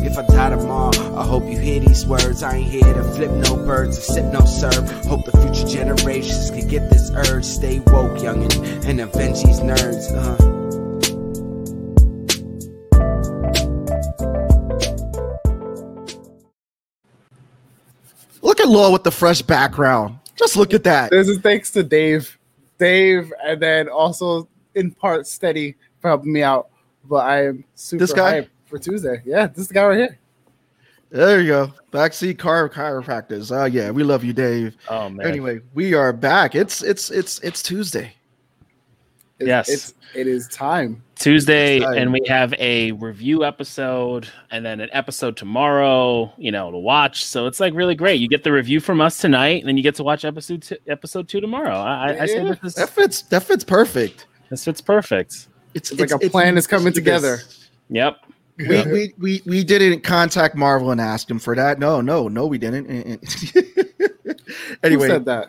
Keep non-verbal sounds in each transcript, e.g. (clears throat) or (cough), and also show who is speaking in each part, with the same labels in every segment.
Speaker 1: if I die tomorrow. I hope you hear these words. I ain't here to flip no birds or sip no serve. Hope the future generations can get this urge. Stay woke, youngin', and avenge these nerds. Uh.
Speaker 2: Look at Law with the fresh background. Just look at that.
Speaker 3: This is thanks to Dave, Dave, and then also in part Steady for helping me out. But I am super
Speaker 2: This guy?
Speaker 3: hyped for Tuesday. Yeah, this is the guy right here.
Speaker 2: There you go. Backseat car chiropractors. Oh yeah, we love you, Dave.
Speaker 4: Oh man.
Speaker 2: Anyway, we are back. It's it's it's it's Tuesday.
Speaker 3: It's,
Speaker 4: Yes.
Speaker 3: it's it is time.
Speaker 4: Tuesday,
Speaker 2: Exciting.
Speaker 4: and we have a review episode, and then an episode tomorrow. You know, to watch. So it's like really great. You get the review from us tonight, and then you get to watch episode two, episode two tomorrow. I, I, I say
Speaker 3: Yeah.
Speaker 4: this,
Speaker 2: That
Speaker 4: is,
Speaker 2: fits. That fits perfect.
Speaker 4: this fits perfect.
Speaker 2: It's,
Speaker 3: It's like a plan is coming together.
Speaker 4: Yep.
Speaker 2: We, we we we didn't contact Marvel and ask him for that. No, no, no, we didn't. (laughs)
Speaker 3: Who
Speaker 2: anyway,
Speaker 3: said that?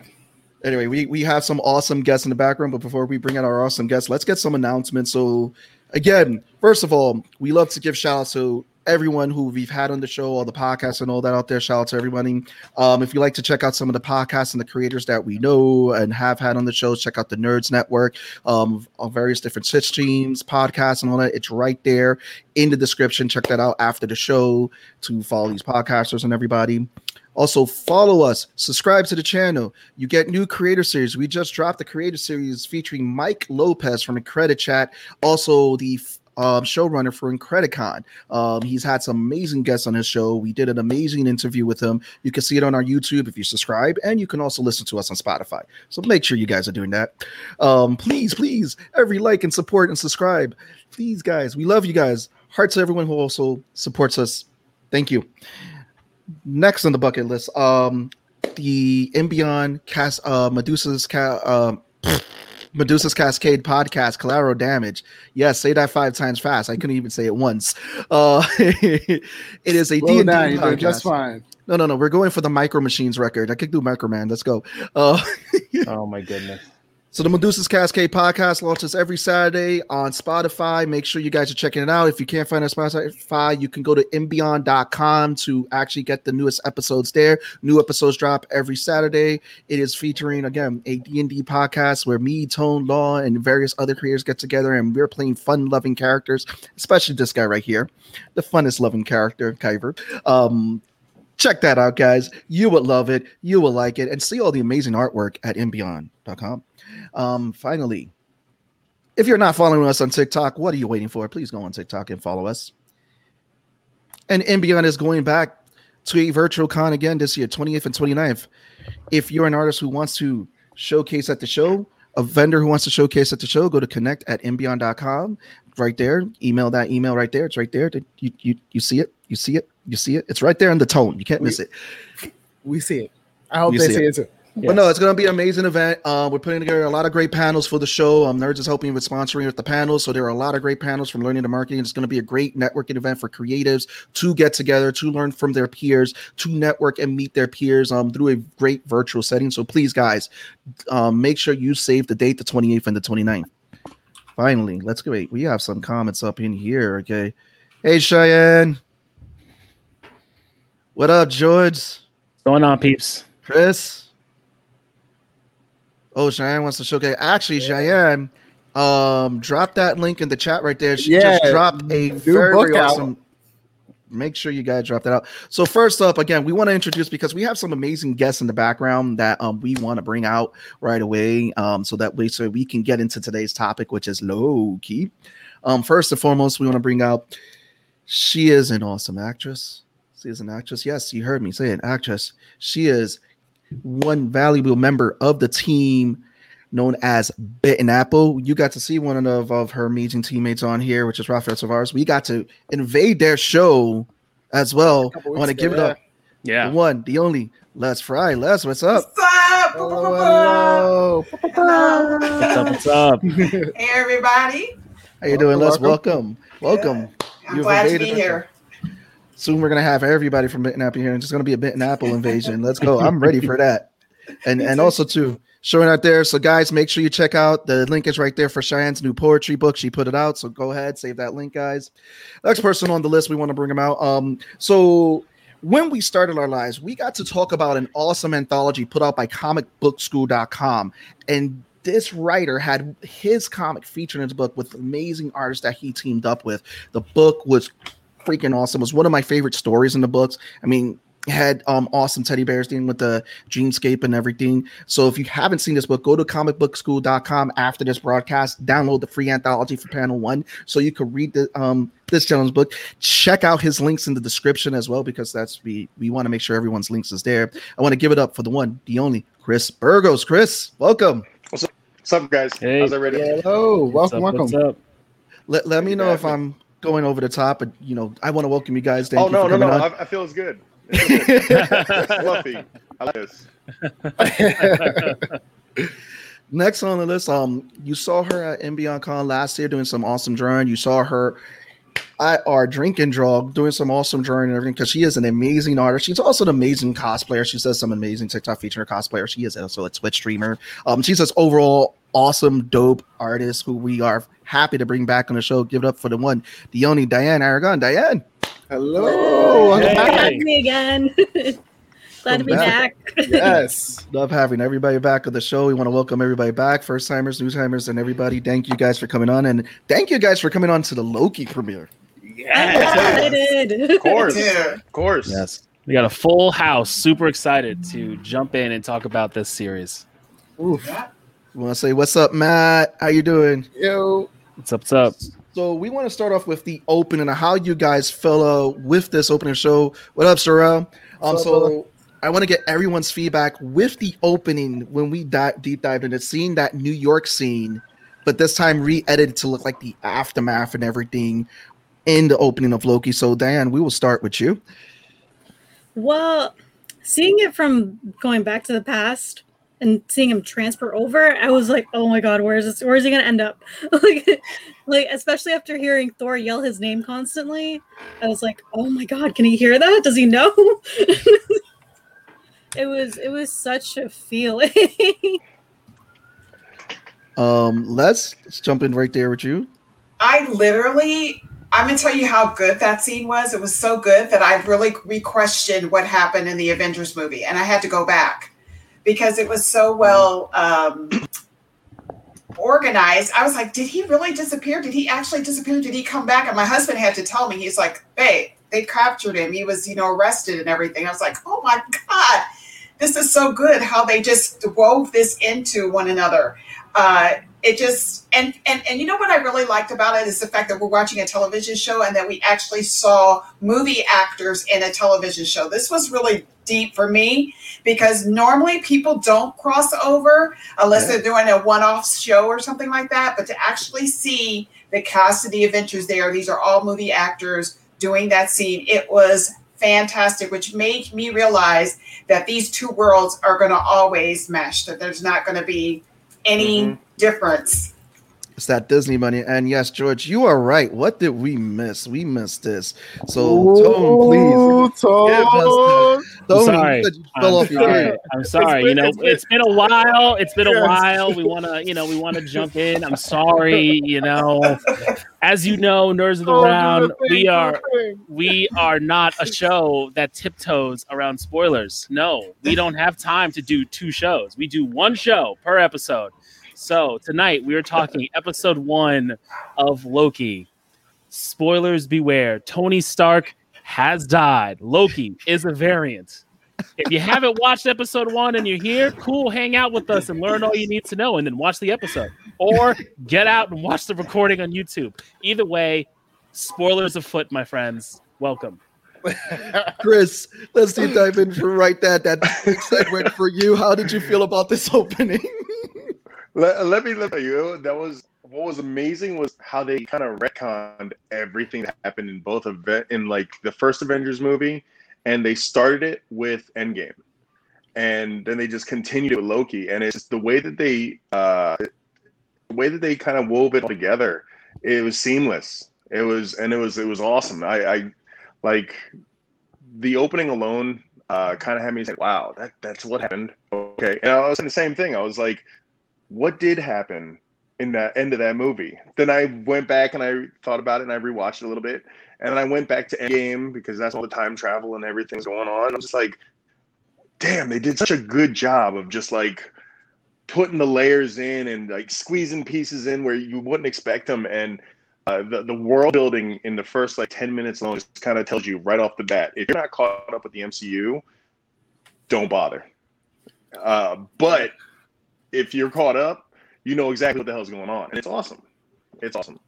Speaker 2: anyway, we we have some awesome guests in the background, but before we bring out our awesome guests, let's get some announcements. So, again, first of all, we love to give shout out to everyone who we've had on the show, all the podcasts and all that out there. Shout out to everybody. Um, if you like to check out some of the podcasts and the creators that we know and have had on the show, check out the Nerds Network, um, of various different Twitch streams, podcasts, and all that. It's right there in the description. Check that out after the show to follow these podcasters and everybody. Also, follow us, subscribe to the channel. You get new creator series. We just dropped the creator series featuring Mike Lopez from the Credit Chat, also the um, showrunner for Incredicon. Um, he's had some amazing guests on his show. We did an amazing interview with him. You can see it on our YouTube if you subscribe, and you can also listen to us on Spotify. So make sure you guys are doing that. Um, please, please, every like and support and subscribe. Please, guys, we love you guys. Hearts to everyone who also supports us. Thank you next on the bucket list um the Imbeyond cast uh medusa's ca- um (sniffs) medusa's cascade podcast collateral damage yes say that five times fast i couldn't even say it once uh (laughs) it is a
Speaker 3: Slow
Speaker 2: D&D
Speaker 3: down,
Speaker 2: podcast.
Speaker 3: just fine.
Speaker 2: no no no we're going for the micro machines record i could do microman let's go uh (laughs)
Speaker 4: Oh my goodness.
Speaker 2: So the Medusa's Cascade podcast launches every Saturday on Spotify. Make sure you guys are checking it out. If you can't find us on Spotify, you can go to imbeyond.com to actually get the newest episodes there. New episodes drop every Saturday. It is featuring again a D&D podcast where me, Tone Law, and various other creators get together and we're playing fun-loving characters, especially this guy right here, the funnest loving character, Kyver. Um check that out, guys. You would love it. You will like it, and see all the amazing artwork at imbeyond.com. Um, finally, if you're not following us on TikTok, what are you waiting for? Please go on TikTok and follow us. And Imbeyond is going back to a virtual con again this year, 28th and 29th. If you're an artist who wants to showcase at the show, a vendor who wants to showcase at the show, go to connect at imbeyond.com right there. Email that email right there. It's right there. You, you, you see it. You see it. You see it. It's right there in the tone. You can't miss it.
Speaker 3: We see it. I hope
Speaker 2: We
Speaker 3: they
Speaker 2: see
Speaker 3: see
Speaker 2: it.
Speaker 3: it, too.
Speaker 2: But no, it's going to be an amazing event. Uh, we're putting together a lot of great panels for the show. Um, Nerds is helping with sponsoring with the panels. So there are a lot of great panels from learning to marketing. It's going to be a great networking event for creatives to get together, to learn from their peers, to network and meet their peers um, through a great virtual setting. So please, guys, um, make sure you save the date, the 28th and the 29th. Finally, let's go. Wait, we have some comments up in here. Okay. Hey, Cheyenne. What up, George?
Speaker 4: What's going on, peeps?
Speaker 2: Chris. Oh, Cheyenne wants to showcase. Actually, Cheyenne, um, drop that link in the chat right there. She just
Speaker 3: Yeah,
Speaker 2: dropped a
Speaker 3: new
Speaker 2: very,
Speaker 3: book
Speaker 2: very
Speaker 3: out.
Speaker 2: awesome. Make sure you guys drop that out. So first up, again, we want to introduce because we have some amazing guests in the background that um we want to bring out right away. Um, so that way, so we can get into today's topic, which is low key. Um, first and foremost, we want to bring out. She is an awesome actress. She is an actress. Yes, you heard me say an actress. She is one valuable member of the team known as Bitten Apple. You got to see one of, of her amazing teammates on here, which is Rafael Tavares. We got to invade their show as well. I want to give it up.
Speaker 4: Yeah.
Speaker 2: The one, the only, Les Fry. Les, what's up?
Speaker 5: What's up?
Speaker 3: Hello, hello.
Speaker 5: Hello.
Speaker 4: What's up? What's up? (laughs)
Speaker 5: Hey, everybody.
Speaker 2: How you doing, Les?
Speaker 3: Welcome,
Speaker 2: Welcome. Welcome.
Speaker 5: I'm
Speaker 2: You've
Speaker 5: glad to be
Speaker 2: the-
Speaker 5: here.
Speaker 2: Soon we're gonna have everybody from Bitten Apple here, and it's gonna be a Bitten Apple invasion. Let's go. I'm ready for (laughs) that. and and also too showing out there. So guys, make sure you check out the link is right there for Cheyenne's new poetry book. She put it out, so go ahead, save that link, guys. Next person on the list, we want to bring him out. Um, so when we started our lives, we got to talk about an awesome anthology put out by comicbookschool.com. And this writer had his comic featured in his book with amazing artists that he teamed up with. The book was freaking awesome. It was one of my favorite stories in the books. I mean, had um awesome teddy bears dealing with the dreamscape and everything. So if you haven't seen this book, go to comicbookschool.com after this broadcast, download the free anthology for panel one so you can read the um this gentleman's book. Check out his links in the description as well, because that's we we want to make sure everyone's links is there. I want to give it up for the one, the only Chris Burgos. Chris, welcome.
Speaker 6: What's up, guys?
Speaker 4: Hey.
Speaker 6: How's everybody?
Speaker 3: Hello,
Speaker 4: What's
Speaker 3: welcome,
Speaker 4: up, what's
Speaker 3: welcome.
Speaker 4: up?
Speaker 2: Let, let me know if I'm going over the top, but you know, I want to welcome you guys. Thank
Speaker 6: oh
Speaker 2: you
Speaker 6: no, no, no!
Speaker 2: on.
Speaker 6: I, I feel it's good. Fluffy. I like this. (laughs)
Speaker 2: Next on the list, um, you saw her at ImbeyondCon last year doing some awesome drawing. You saw her at our drink and draw doing some awesome drawing and everything because she is an amazing artist. She's also an amazing cosplayer. She does some amazing TikTok featuring her cosplayer. She is also a Twitch streamer. Um, she's this overall awesome, dope artist who we are happy to bring back on the show. Give it up for the one, the only Diane Aragon. Diane,
Speaker 3: Hello, welcome
Speaker 4: Hey.
Speaker 3: back.
Speaker 7: having me again. (laughs) Glad to be
Speaker 2: Welcome
Speaker 7: back. (laughs)
Speaker 3: Yes.
Speaker 2: love having everybody back on the show. We want to welcome everybody back, first timers, new timers, and everybody. Thank you guys for coming on, and thank you guys for coming on to the Loki premiere.
Speaker 7: I'm excited.
Speaker 6: Of course,
Speaker 5: Dude.
Speaker 6: of course.
Speaker 2: Yes.
Speaker 4: We got a full house. Super excited to jump in and talk about this series.
Speaker 3: Oof.
Speaker 2: We want to say what's up, Matt? How you doing?
Speaker 3: Yo.
Speaker 4: What's up? What's up?
Speaker 2: So we want to start off with the opening and how you guys fell uh, with this opening show. What up, Sorrel? Um,
Speaker 3: What's up,
Speaker 2: so
Speaker 3: brother?
Speaker 2: I want to get everyone's feedback with the opening when we di- deep dived into seeing that New York scene, but this time re-edited to look like the aftermath and everything in the opening of Loki. So Diane, we will start with you.
Speaker 7: Well, seeing it from going back to the past and seeing him transfer over, I was like, "Oh my god, where is this? Where is he gonna end up?" (laughs) like, like especially after hearing Thor yell his name constantly, I was like, "Oh my god, can he hear that? Does he know?" (laughs) it was it was such a feeling. (laughs)
Speaker 2: Um, let's, let's jump in right there with you.
Speaker 5: I literally, I'm gonna tell you how good that scene was. It was so good that I really re-questioned what happened in the Avengers movie, and I had to go back because it was so well um, organized. I was like, did he really disappear? Did he actually disappear? Did he come back? And my husband had to tell me. He's like, babe, they captured him. He was, you know, arrested and everything. I was like, oh my god, this is so good how they just wove this into one another. Uh, it just and and and you know what I really liked about it is the fact that we're watching a television show and that we actually saw movie actors in a television show. This was really deep for me because normally people don't cross over unless
Speaker 2: Yeah.
Speaker 5: they're doing a one-off show or something like that. But to actually see the cast of the Avengers there, these are all movie actors doing that scene. It was fantastic, which made me realize that these two worlds are going to always mesh. That there's not going to be any
Speaker 6: Mhm.
Speaker 5: difference.
Speaker 2: It's that Disney money. And yes, George, you are right. What did we miss? We missed this. So, Tone, please.
Speaker 3: Ooh, Tone.
Speaker 2: Tone,
Speaker 4: sorry.
Speaker 2: you said you
Speaker 4: I'm
Speaker 2: off your
Speaker 4: sorry.
Speaker 2: game.
Speaker 4: I'm sorry. You know,
Speaker 3: it's been-
Speaker 4: it's been a while. It's been a while. We want to, you know, we want to jump in. I'm sorry. You know, as you know, Nerds of the
Speaker 3: Tone, do
Speaker 4: Round, we are we are not a show that tiptoes around spoilers. No, we don't have time to do two shows. We do one show per episode. So tonight we are talking (laughs) episode one of Loki. Spoilers beware. Tony Stark has died. Loki is a variant. If you haven't watched episode one and you're here, cool, hang out with us and learn all you need to know and then watch the episode. Or get out and watch the recording on YouTube. Either way, spoilers afoot, my friends. Welcome. (laughs)
Speaker 2: Chris, let's deep dive in for right that that (laughs) segment for you. How did you feel about this opening?
Speaker 6: Let, let me let you. That was what was amazing was how they kind of retconned everything that happened in both event in like the first Avengers movie, and they started it with Endgame, and then they just continued with Loki, and it's the way that they uh, the way that they kind of wove it all together. It was seamless. It was and it was it was awesome. I, I like the opening alone. uh, kind of had me say, "Wow, that that's what happened." Okay, and I was saying the same thing. I was like, "What did happen in the end of that movie?" Then I went back and I thought about it and I rewatched it a little bit, and then I went back to Endgame because that's all the time travel and everything's going on. I'm just like, "Damn, they did such a good job of just like." putting the layers in and like squeezing pieces in where you wouldn't expect them and uh, the, the world building in the first like 10 minutes alone just kind of tells you right off the bat if you're not caught up with the mcu don't bother uh, but if you're caught up you know exactly what the hell's going on and it's awesome it's awesome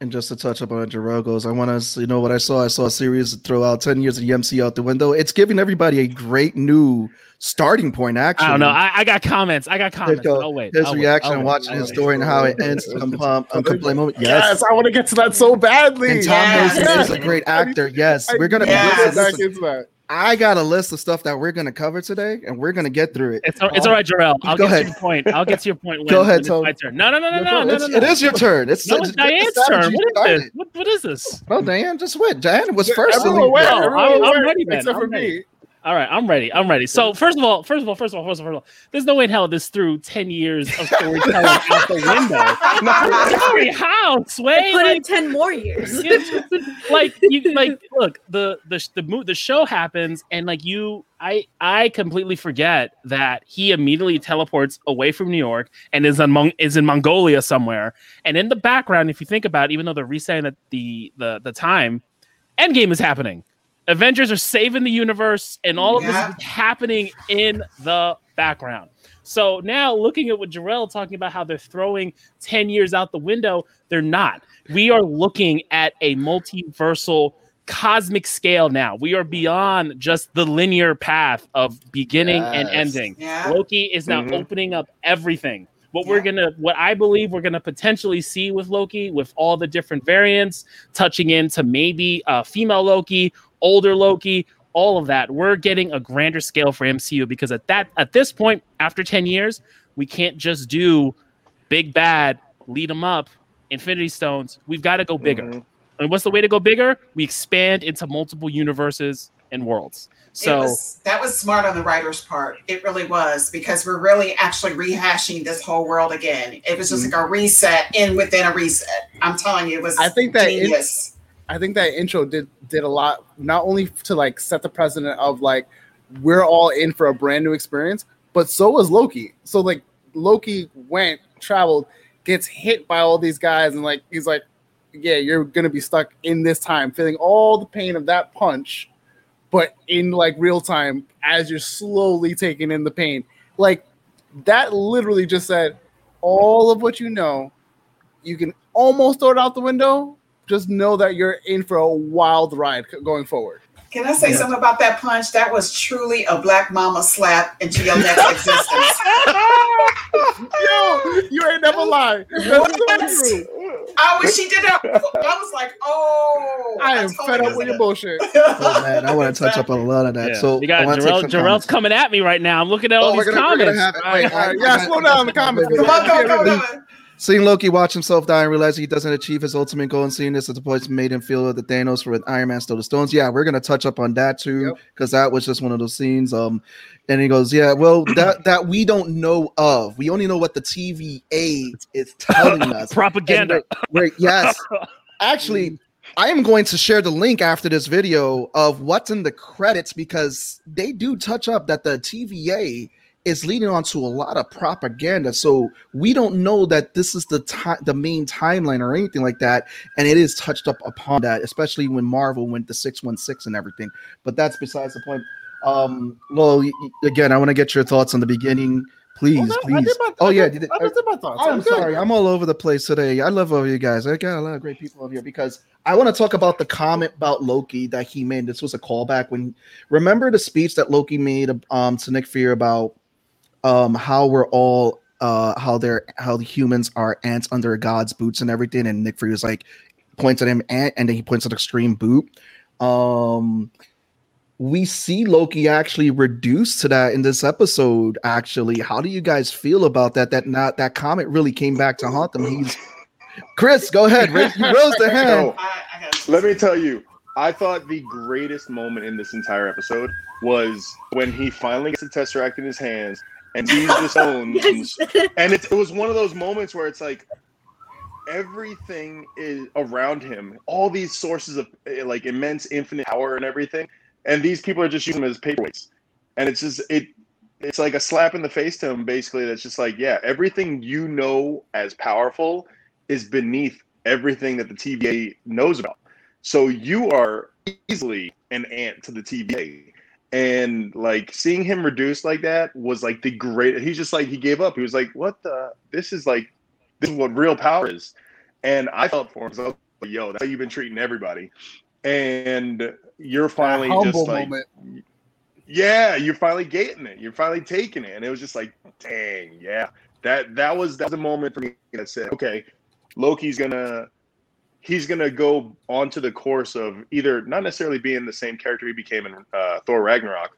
Speaker 2: And just to touch up on Jarrell I want to, you know, what I saw. I saw a series throw out 10 years of the MC out the window. It's giving everybody a great new starting point, actually.
Speaker 4: I don't know. I, I got comments. I got comments.
Speaker 2: go.
Speaker 4: I'll wait.
Speaker 2: his
Speaker 4: I'll
Speaker 2: reaction
Speaker 4: wait.
Speaker 2: watching
Speaker 4: I'll
Speaker 2: his
Speaker 4: wait.
Speaker 2: story and how it (laughs) ends. Um, um, um, complete moment.
Speaker 3: Yes,
Speaker 2: Yes.
Speaker 3: I want to get to that so badly.
Speaker 2: And Tom
Speaker 5: Yes.
Speaker 2: Mason is a great actor. Yes.
Speaker 3: I
Speaker 2: We're going to,
Speaker 3: need to
Speaker 5: Yes.
Speaker 3: Get back into that.
Speaker 2: I got a list of stuff that we're going to cover today and we're going to get through it.
Speaker 4: It's, all- it's um, all right, Jarrell. I'll
Speaker 2: Go
Speaker 4: get
Speaker 2: ahead.
Speaker 4: to your point. I'll get to your point (laughs) when,
Speaker 2: Go ahead,
Speaker 4: when it's my turn. No, no, no, no, no, no,
Speaker 2: It's-
Speaker 4: no.
Speaker 2: It is your turn. It's,
Speaker 4: No,
Speaker 2: it's
Speaker 4: it's Diane's turn.
Speaker 2: strategy
Speaker 4: What is
Speaker 2: started.
Speaker 4: this? What, what is this?
Speaker 2: No, Diane, just wait. Diane was first.
Speaker 3: Everyone went.
Speaker 4: No,
Speaker 3: Everyone
Speaker 4: I'm- I'm ready, man.
Speaker 3: Except
Speaker 4: I'm
Speaker 3: for
Speaker 4: ready.
Speaker 3: me.
Speaker 4: All right, I'm ready. I'm ready. So first of all, first of all, first of all, first of all, first of all, there's no way in hell this threw ten years of storytelling out the window. (laughs) Sorry, how Sway?
Speaker 7: Put in ten more years.
Speaker 4: like you (laughs) like look the the the mo- the show happens and like you I I completely forget that he immediately teleports away from New York and is in Mon- is in Mongolia somewhere and in the background if you think about it, even though they're resetting the the the, the time Endgame is happening Avengers are saving the universe and all of
Speaker 5: Yeah.
Speaker 4: this is happening in the background so now looking at what Jarrell talking about how they're throwing 10 years out the window they're not we are looking at a multiversal cosmic scale now. We are beyond just the linear path of beginning and ending.
Speaker 5: Yeah.
Speaker 4: Loki is now
Speaker 6: Mhm.
Speaker 4: opening up everything. What we're gonna, what I believe we're gonna potentially see with Loki, with all the different variants, touching into maybe uh, female Loki, older Loki, all of that. We're getting a grander scale for MCU because at that, at this point, after ten years, we can't just do big bad, lead them up, Infinity Stones. We've got to go bigger.
Speaker 6: Mhm.
Speaker 4: And what's the way to go bigger? We expand into multiple universes and worlds. So
Speaker 5: was, that was smart on the writer's part. It really was because we're really actually rehashing this whole world again. It was just like a reset in within a reset. I'm telling you, it was
Speaker 3: I think that it-
Speaker 5: genius.
Speaker 3: I think that intro did did a lot, not only to like set the precedent of like we're all in for a brand new experience, but so was Loki. So like Loki went, traveled, gets hit by all these guys, and like he's like, yeah, you're gonna be stuck in this time, feeling all the pain of that punch, but in like real time as you're slowly taking in the pain. Like that literally just said all of what you know. You can almost throw it out the window, just know that you're in for a wild ride going forward.
Speaker 5: Can I say something about that punch? That was truly a black mama slap into your next existence. (laughs)
Speaker 3: Yo, you ain't never lie. That's so true.
Speaker 5: I wish she did that. I was like, oh,
Speaker 3: I am fed up with your bullshit. (laughs)
Speaker 2: Oh man, I want to touch up on a lot of that.
Speaker 4: yeah.
Speaker 2: So
Speaker 4: you got
Speaker 2: I wanna
Speaker 4: Jarrell, Jarrell's
Speaker 2: comments.
Speaker 4: coming at me right now. I'm looking at all
Speaker 2: Oh,
Speaker 4: these
Speaker 2: gonna,
Speaker 4: comments.
Speaker 2: have. Wait,
Speaker 3: All right,
Speaker 2: I-
Speaker 3: yeah, slow down in the comments.
Speaker 5: Come on, go, go, go.
Speaker 2: Seeing Loki watch himself die and realize he doesn't achieve his ultimate goal and seeing this at the point made him feel that Thanos for Iron Man stole the stones. Yeah, we're gonna touch up on that too,
Speaker 3: Yep.
Speaker 2: because that was just one of those scenes. Um, and he goes, Yeah, well, (clears throat) that that we don't know of. We only know what the TVA is telling (laughs) us.
Speaker 4: Propaganda.
Speaker 2: And we're- we're- yes. (laughs) Actually, I am going to share the link after this video of what's in the credits because they do touch up that the TVA is leading on to a lot of propaganda. So we don't know that this is the time, the main timeline or anything like that. And it is touched up upon that, especially when Marvel went to 616 and everything. But that's besides the point. Um, well, again, I want to get your thoughts on the beginning. Please,
Speaker 3: Oh,
Speaker 2: please.
Speaker 3: my-
Speaker 2: oh
Speaker 3: I
Speaker 2: yeah,
Speaker 3: did- I just did my thoughts.
Speaker 2: I'm
Speaker 3: I'm
Speaker 2: sorry. I'm all over the place today. I love all you guys. I got a lot of great people over here because I want to talk about the comment about Loki that he made. This was a callback when remember the speech that Loki made um to Nick Fury about um how we're all uh how they're how the humans are ants under God's boots and everything. And Nick Fury was like points at him ant and then he points at extreme boot. Um we see Loki actually reduced to that in this episode. Actually, how do you guys feel about that? That not that comment really came back to haunt them. He's Chris, go ahead. Raise, you rose the (laughs) hand.
Speaker 5: I, I
Speaker 6: let me tell you, I thought the greatest moment in this entire episode was when he finally gets the tesseract in his hands and sees the stones.
Speaker 7: Yes.
Speaker 6: And it, it was one of those moments where it's like everything is around him, all these sources of eh, like immense infinite power and everything, and these people are just using them as paperweights. And it's just it it's like a slap in the face to him basically that's just like, yeah, everything you know as powerful is beneath everything that the TVA knows about. So you are easily an ant to the TVA. And like seeing him reduced like that was like the great. He's just like he gave up. He was like, "What the? This is like, this is what real power is." And I felt for him. So like, "Yo, that's how you've been treating everybody." And you're finally just like,
Speaker 3: moment.
Speaker 6: yeah, you're finally getting it. You're finally taking it, and it was just like, dang, yeah. That that was that was a moment for me that said, okay, Loki's gonna he's gonna go onto the course of either not necessarily being the same character he became in uh, Thor Ragnarok,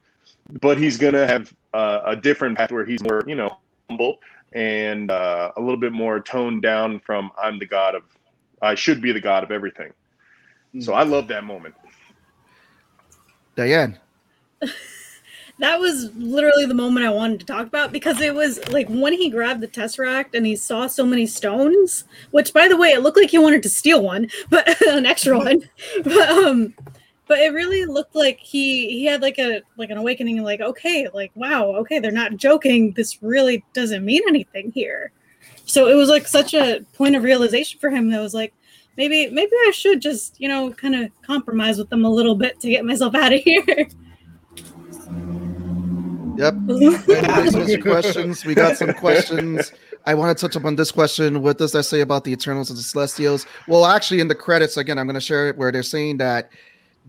Speaker 6: but he's gonna have uh, a different path where he's more, you know, humble and uh, a little bit more toned down from I'm the god of I should be the god of everything. So I love that moment.
Speaker 2: Diane. (laughs)
Speaker 7: that was literally the moment I wanted to talk about because it was like when he grabbed the tesseract and he saw so many stones. Which, by the way, it looked like he wanted to steal one, but (laughs) an extra one. (laughs) But um, but it really looked like he he had like a like an awakening. Like, okay, like wow, okay, they're not joking. This really doesn't mean anything here. So it was like such a point of realization for him that was like. Maybe, maybe I should just, you know, kind of compromise with them a little bit to get myself (laughs) out of here.
Speaker 2: Yep. (laughs) Questions? We got some questions. I want to touch up on this question. What does that say about the Eternals and the Celestials? Well, actually, in the credits, again, I'm going to share it where they're saying that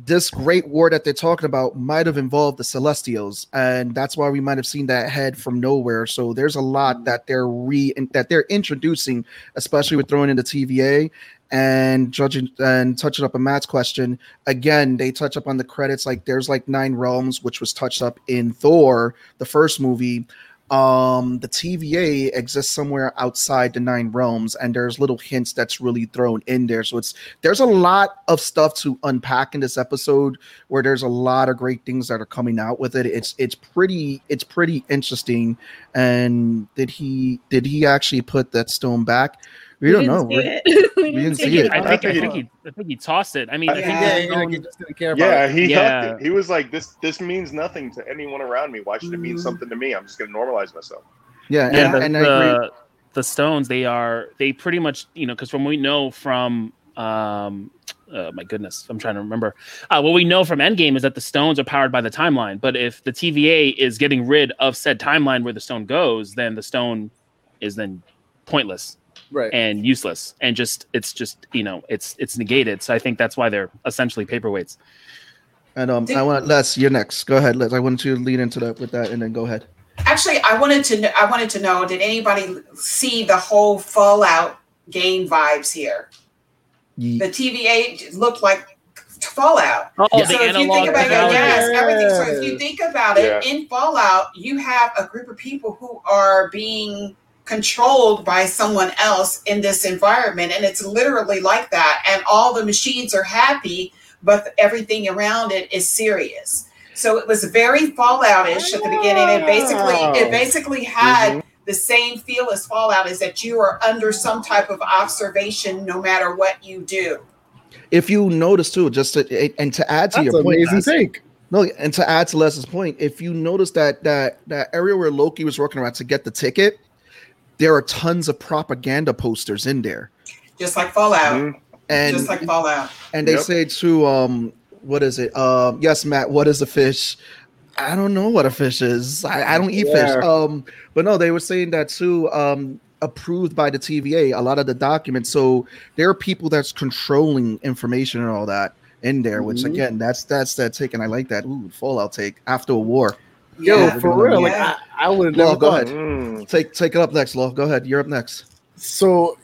Speaker 2: this great war that they're talking about might have involved the Celestials, and that's why we might have seen that head from nowhere. So there's a lot that they're re that they're introducing, especially with throwing in the TVA and judging and touching up on Matt's question. Again, they touch up on the credits like there's like nine realms, which was touched up in Thor, the first movie. Um the TVA exists somewhere outside the nine realms and there's little hints that's really thrown in there. So it's there's a lot of stuff to unpack in this episode where there's a lot of great things that are coming out with it. It's it's pretty it's pretty interesting. And did he did he actually put that stone back we, don't know We're-
Speaker 7: see it. (laughs) we
Speaker 2: didn't
Speaker 7: didn't
Speaker 2: see it.
Speaker 4: I think I,
Speaker 6: think
Speaker 4: think he I think he tossed it. I mean, I think
Speaker 5: Yeah,
Speaker 4: the
Speaker 3: Yeah, yeah, he just didn't care about
Speaker 6: Yeah,
Speaker 3: it.
Speaker 6: he
Speaker 4: Yeah.
Speaker 6: hucked it. He was like, "This this means nothing to anyone around me. Why should it mean something to me? I'm just gonna normalize myself."
Speaker 2: yeah,
Speaker 4: yeah,
Speaker 2: and,
Speaker 4: the,
Speaker 2: and I agree
Speaker 4: the, the stones they are they pretty much you know because from what we know from um uh, my goodness i'm trying to remember uh, what we know from endgame is that the stones are powered by the timeline but if the tva is getting rid of said timeline where the stone goes then the stone is then pointless
Speaker 3: Right.
Speaker 4: and useless and just it's just you know it's it's negated so i think that's why they're essentially paperweights
Speaker 2: and um I want Les you're next go ahead Les I want you to lead into that with that and then go ahead
Speaker 5: Actually, I wanted to. kn- I wanted to know. Did anybody see the whole Fallout game vibes here?
Speaker 2: Ye-
Speaker 5: The TVA looked like Fallout.
Speaker 4: oh
Speaker 2: Yeah.
Speaker 5: So if you think about it, yes, everything. So if you think about it,
Speaker 6: Yeah.
Speaker 5: in Fallout, you have a group of people who are being controlled by someone else in this environment, and it's literally like that. And all the machines are happy, but everything around it is serious. So it was very Falloutish at the beginning. It basically, it basically had mm-hmm. the same feel as Fallout is that you are under some type of observation no matter what you do.
Speaker 2: if you notice too just to, and to add to
Speaker 3: That's
Speaker 2: your
Speaker 3: an
Speaker 2: point
Speaker 3: amazing
Speaker 2: Les,
Speaker 3: take.
Speaker 2: No, and to add to Les's point, if you notice that that that area where Loki was working around to get the ticket, there are tons of propaganda posters in there,
Speaker 5: Just like Fallout.
Speaker 6: Mhm.
Speaker 2: and
Speaker 5: just like Fallout.
Speaker 2: and they
Speaker 6: Yep.
Speaker 2: say to um, what is it? Um, yes, Matt, what is a fish? I don't know what a fish is. I, I don't eat
Speaker 3: Yeah.
Speaker 2: fish. Um, but no, they were saying that too. Um, approved by the TVA, a lot of the documents. So there are people that's controlling information and all that in there. Which
Speaker 3: Mhm.
Speaker 2: again, that's that's that take, and I like that. Ooh, Fallout take after a war.
Speaker 3: Yo,
Speaker 5: Yeah.
Speaker 3: for real. Like I, I would have
Speaker 2: Law,
Speaker 3: never
Speaker 2: go ahead.
Speaker 6: Mm.
Speaker 2: Take take it up next, Law. Go ahead. You're up next.
Speaker 3: so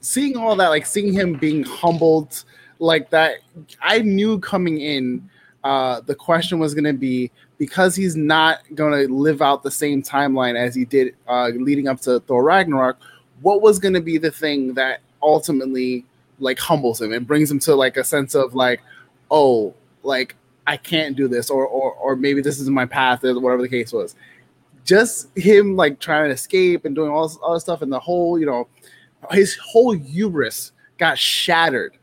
Speaker 3: seeing all that like seeing him being humbled like that i knew coming in uh the question was going to be because he's not going to live out the same timeline as he did uh leading up to thor ragnarok what was going to be the thing that ultimately like humbles him and brings him to like a sense of like oh, like I can't do this, or or or maybe this isn't my path, or whatever the case was. Just him like trying to escape and doing all this other stuff, and the whole, you know, his whole hubris got shattered,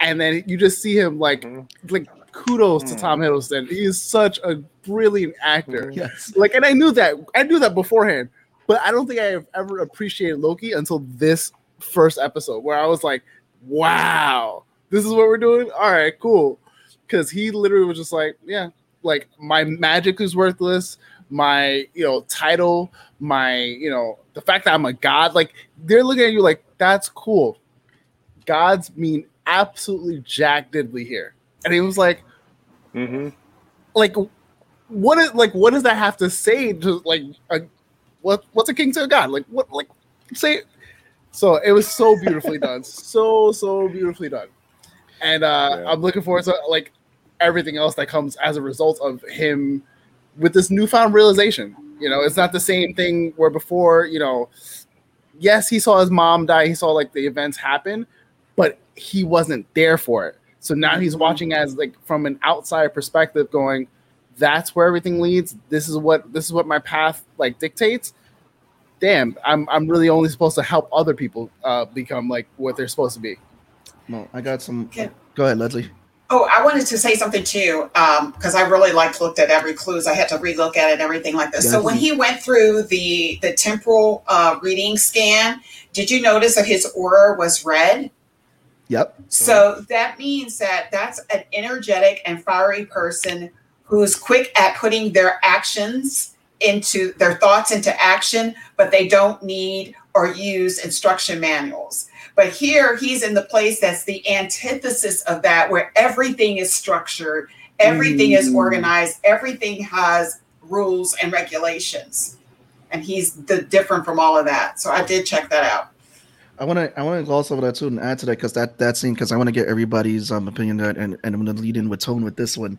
Speaker 3: and then you just see him like
Speaker 6: Mhm.
Speaker 3: like kudos to
Speaker 6: Mm.
Speaker 3: Tom Hiddleston. He is such a brilliant actor.
Speaker 2: Yes.
Speaker 3: Like, and I knew that I knew that beforehand, but I don't think I have ever appreciated Loki until this first episode, where I was like, "Wow, this is what we're doing. All right, cool." Because he literally was just like, "Yeah, like my magic is worthless. My you know title, my you know the fact that I'm a god. Like they're looking at you like that's cool. Gods mean absolutely jack diddly here." And he was like,
Speaker 6: hmm
Speaker 3: like what is like what does that have to say to like a, what what's a king to a god like what like say so it was so beautifully done so so beautifully done and uh
Speaker 6: Yeah.
Speaker 3: i'm looking forward to like everything else that comes as a result of him with this newfound realization. You know it's not the same thing where before you know yes he saw his mom die he saw like the events happen but he wasn't there for it. So now he's watching as like from an outside perspective going that's where everything leads. This is what this is what my path like dictates. Damn i'm i'm really only supposed to help other people uh become like what they're supposed to be
Speaker 2: No, I got some.
Speaker 5: Okay.
Speaker 2: Go ahead, Leslie.
Speaker 5: Oh, I wanted to say something too, because I really like looked at every clues. I had to relook at it, everything like this. So when he went through the the temporal uh, reading scan, did you notice that his aura was red?
Speaker 2: Yep.
Speaker 5: So that means that that's an energetic and fiery person who's quick at putting their actions into their thoughts into action, but they don't need or use instruction manuals. But here he's in the place that's the antithesis of that, where everything is structured, everything is
Speaker 3: Mm.
Speaker 5: organized, everything has rules and regulations. And he's the different from all of that. So I did check that out.
Speaker 2: I want to I want to gloss over that too and add to that because that that scene because I want to get everybody's um opinion that and, and I'm going to lead in with tone with this one.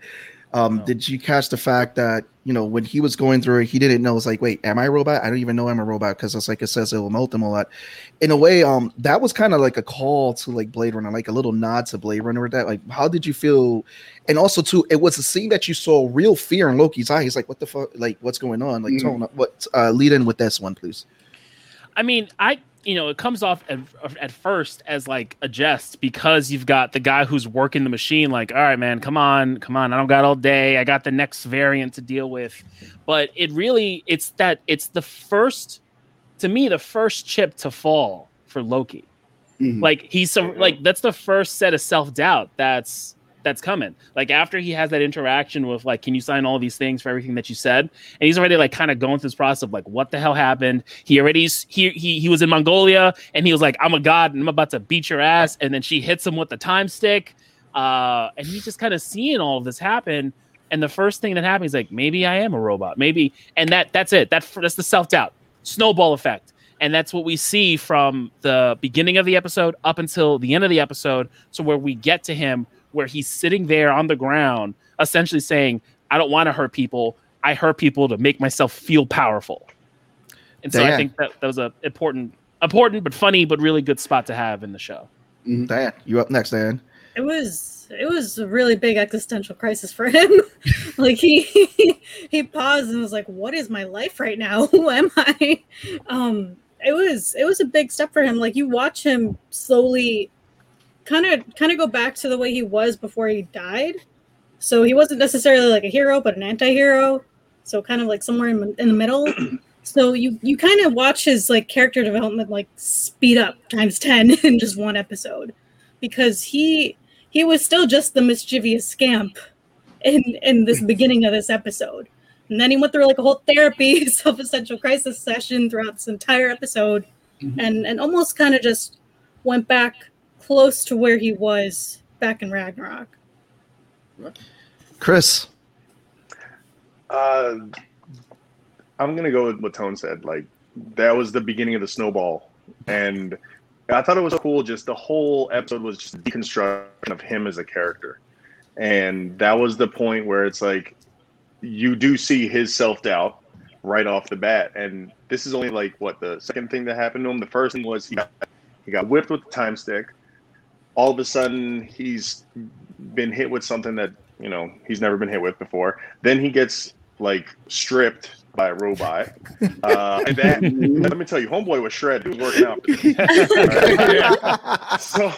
Speaker 2: Um,
Speaker 4: Oh.
Speaker 2: Did you catch the fact that you know when he was going through it, he didn't know it's like, wait, am I a robot? I don't even know I'm a robot because it's like it says it will melt them a lot. In a way, um, that was kind of like a call to like Blade Runner, like a little nod to Blade Runner with that. Like, how did you feel? And also, too, it was a scene that you saw real fear in Loki's eye. He's like, what the fuck? Like, what's going on? Like,
Speaker 3: Mhm.
Speaker 2: tone. What? Uh, lead in with this one, please.
Speaker 4: I mean, I you know it comes off at, at first as like a jest because you've got the guy who's working the machine. Like, all right, man, come on, come on. I don't got all day. I got the next variant to deal with. But it really, it's that it's the first, to me, the first chip to fall for Loki.
Speaker 3: Mhm.
Speaker 4: Like he's some, like that's the first set of self doubt that's that's coming. Like after he has that interaction with like, can you sign all these things for everything that you said? And he's already like kind of going through this process of like, what the hell happened? He already he he he was in Mongolia and he was like, I'm a god and I'm about to beat your ass. And then she hits him with the time stick. Uh, and he's just kind of seeing all of this happen. And the first thing that happens, like, maybe I am a robot, maybe, and that that's it. That that's the self doubt snowball effect and that's what we see from the beginning of the episode up until the end of the episode so where we get to him where he's sitting there on the ground essentially saying i don't want to hurt people i hurt people to make myself feel powerful and so i think that, that was a important important but funny but really good spot to have in the show
Speaker 2: Diane, you up next, Diane.
Speaker 7: It was it was a really big existential crisis for him. (laughs) like he (laughs) he paused and was like, "What is my life right now? (laughs) Who am I?" Um, it was it was a big step for him. Like you watch him slowly, kind of kind of go back to the way he was before he died. So he wasn't necessarily like a hero, but an anti-hero. So kind of like somewhere in, in the middle. (clears throat) So you you kind of watch his like character development like speed up times (laughs) 10 in just one episode because he he was still just the mischievous scamp in in this (laughs) beginning of this episode. And then he went through like a whole therapy (laughs) self-essential crisis session throughout this entire episode
Speaker 3: Mhm.
Speaker 7: and and almost kind of just went back close to where he was back in Ragnarok.
Speaker 2: Chris.
Speaker 6: Uh, I'm gonna go with what Tone said. Like that was the beginning of the snowball, and I thought it was cool. Just the whole episode was just deconstruction of him as a character, and that was the point where it's like you do see his self doubt right off the bat. And this is only like what the second thing that happened to him. The first thing was he got, he got whipped with the time stick. All of a sudden he's been hit with something that you know he's never been hit with before. Then he gets like stripped by a robot. (laughs) Uh, and then let me tell you, homeboy was shredded. He was working out. (laughs) so,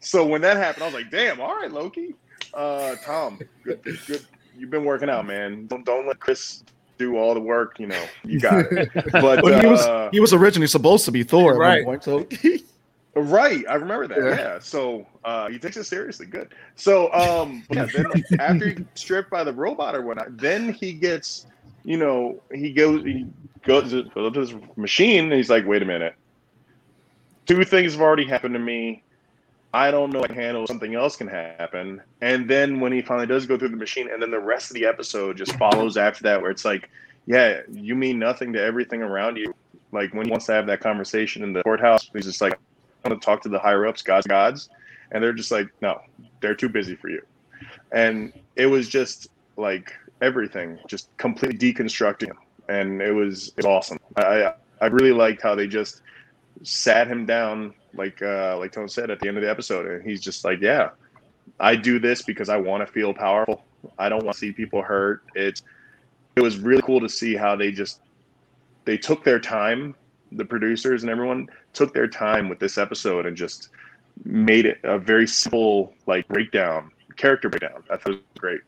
Speaker 6: so when that happened, I was like, "Damn, all right, Loki, uh, Tom, good, good. You've been working out, man. Don't don't let Chris do all the work. You know, you got it." (laughs) But
Speaker 2: Well, he was
Speaker 6: uh,
Speaker 2: he was originally supposed to be Thor, at one
Speaker 3: Right.
Speaker 2: point, so
Speaker 6: Right, I remember that.
Speaker 3: Yeah.
Speaker 6: Yeah. So uh, he takes it seriously. Good. So um, yeah. Then after he gets stripped by the robot or whatnot, then he gets, you know, he goes, he goes to, goes to his machine, and he's like, "Wait a minute. Two things have already happened to me. I don't know. I can handle something else can happen." And then when he finally does go through the machine, and then the rest of the episode just follows after that, where it's like, "Yeah, you mean nothing to everything around you." Like when he wants to have that conversation in the courthouse, he's just like want to talk to the higher ups, gods, gods, and they're just like, no, they're too busy for you. And it was just like everything, just completely deconstructing him, and it was, it was awesome. I I really liked how they just sat him down, like uh, like Tone said at the end of the episode, and he's just like, yeah, I do this because I want to feel powerful. I don't want to see people hurt. It's it was really cool to see how they just they took their time the producers and everyone took their time with this episode and just made it a very simple like breakdown character breakdown i thought it was great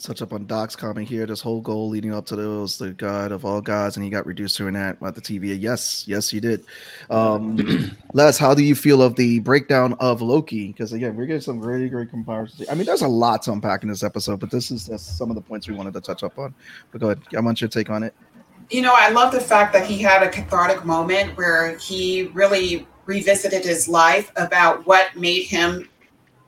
Speaker 2: touch up on Doc's comment here. This whole goal leading up to those, the god of all gods, and he got reduced to an ant at the TV. Yes, yes, he did. Um, (clears throat) Les, how do you feel of the breakdown of Loki? Because again, we're getting some really great comparisons. I mean, there's a lot to unpack in this episode, but this is that's some of the points we wanted to touch up on. But go ahead, I want your take on it.
Speaker 5: You know, I love the fact that he had a cathartic moment where he really revisited his life about what made him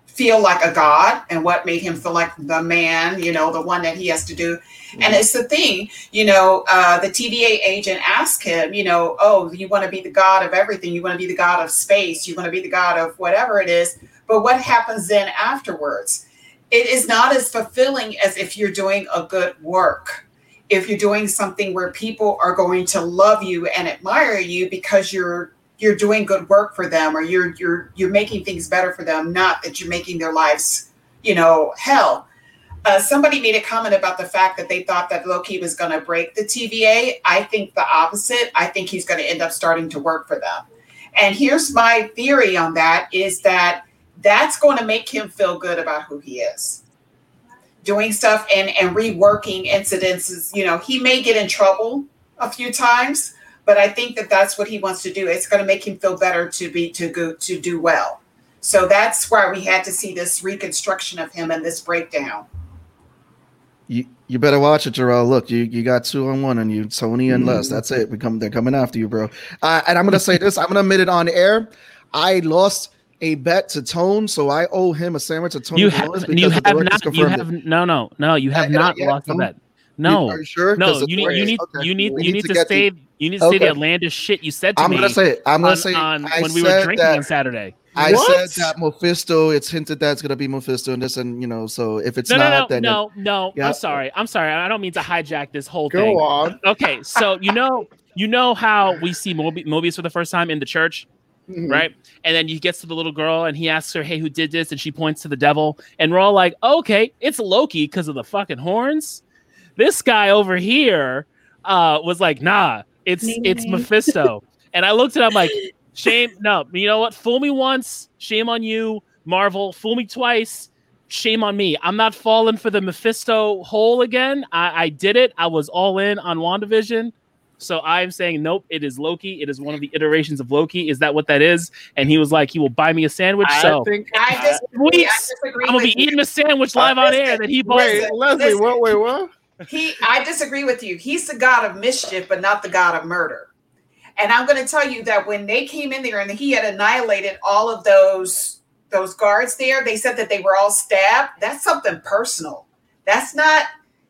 Speaker 5: feel like a god and what made him feel like the man, you know, the one that he has to do. And it's the thing, you know, uh, the TVA agent asked him, you know, oh, you want to be the god of everything. You want to be the god of space. You want to be the god of whatever it is. But what happens then afterwards? It is not as fulfilling as if you're doing a good work if you're doing something where people are going to love you and admire you because you're you're doing good work for them or you're you're you're making things better for them not that you're making their lives you know hell. Uh, somebody made a comment about the fact that they thought that loki was going to break the tva i think the opposite. I think he's going to end up starting to work for them. And here's my theory on that is that that's going to make him feel good about who he is doing stuff and and reworking incidences you know he may get in trouble a few times but i think that that's what he wants to do it's going to make him feel better to be to go to do well so that's why we had to see this reconstruction of him and this breakdown
Speaker 2: You you better watch it, Jarrell. Look, you you got two on one on you, Tony and Les. That's it. We come, they're coming after you, bro. Uh, and I'm gonna say this. I'm gonna admit it on air. I lost a bet to Tone, so I owe him a sandwich to Tony.
Speaker 4: You have, you
Speaker 2: the
Speaker 4: have not. You have
Speaker 2: it.
Speaker 4: no, no, no. You have not
Speaker 2: yeah,
Speaker 4: lost the
Speaker 2: no.
Speaker 4: bet. No,
Speaker 2: Are you sure?
Speaker 4: no. You need, you need,
Speaker 2: okay.
Speaker 4: you need,
Speaker 2: We
Speaker 4: you need to
Speaker 2: get
Speaker 4: say, you need to say
Speaker 2: Okay.
Speaker 4: the outlandish shit you said to
Speaker 2: I'm
Speaker 4: me.
Speaker 2: gonna say it. I'm gonna
Speaker 4: on,
Speaker 2: say
Speaker 4: on
Speaker 2: I
Speaker 4: when we were drinking
Speaker 2: that-
Speaker 4: on Saturday.
Speaker 2: I
Speaker 3: What?
Speaker 2: said that Mephisto. It's hinted that it's gonna be Mephisto, and this, and you know, so if it's
Speaker 4: No,
Speaker 2: not,
Speaker 4: no, no,
Speaker 2: then
Speaker 4: no, no.
Speaker 2: Yeah.
Speaker 4: I'm sorry. I'm sorry. I don't mean to hijack this whole
Speaker 3: Go
Speaker 4: thing.
Speaker 3: on.
Speaker 4: Okay, so you know, you know how we see Mobi- Mobius for the first time in the church,
Speaker 3: Mhm.
Speaker 4: right? And then he gets to the little girl and he asks her, "Hey, who did this?" And she points to the devil, and we're all like, "Okay, it's Loki because of the fucking horns." This guy over here uh, was like, "Nah, it's it's. Mephisto." and I looked at him like, (laughs) "Shame, no. You know what? Fool me once, shame on you, Marvel. Fool me twice." Shame on me. I'm not falling for the Mephisto hole again. I, I did it. I was all in on WandaVision. So I'm saying, nope, it is Loki. It is one of the iterations of Loki. Is that what that is? And he was like, he will buy me a sandwich.
Speaker 3: I
Speaker 4: so
Speaker 3: think.
Speaker 5: i
Speaker 3: I-
Speaker 5: disagree, I
Speaker 4: weeks,
Speaker 5: disagree
Speaker 4: I'm gonna be
Speaker 5: you.
Speaker 4: eating a sandwich live on air that he bought.
Speaker 3: wait,
Speaker 5: Listen,
Speaker 3: Leslie.
Speaker 5: listen.
Speaker 3: What? Wait, what?
Speaker 5: he i disagree with you he's the god of mischief but not the god of murder and i'm going to tell you that when they came in there and he had annihilated all of those those guards there they said that they were all stabbed that's something personal that's not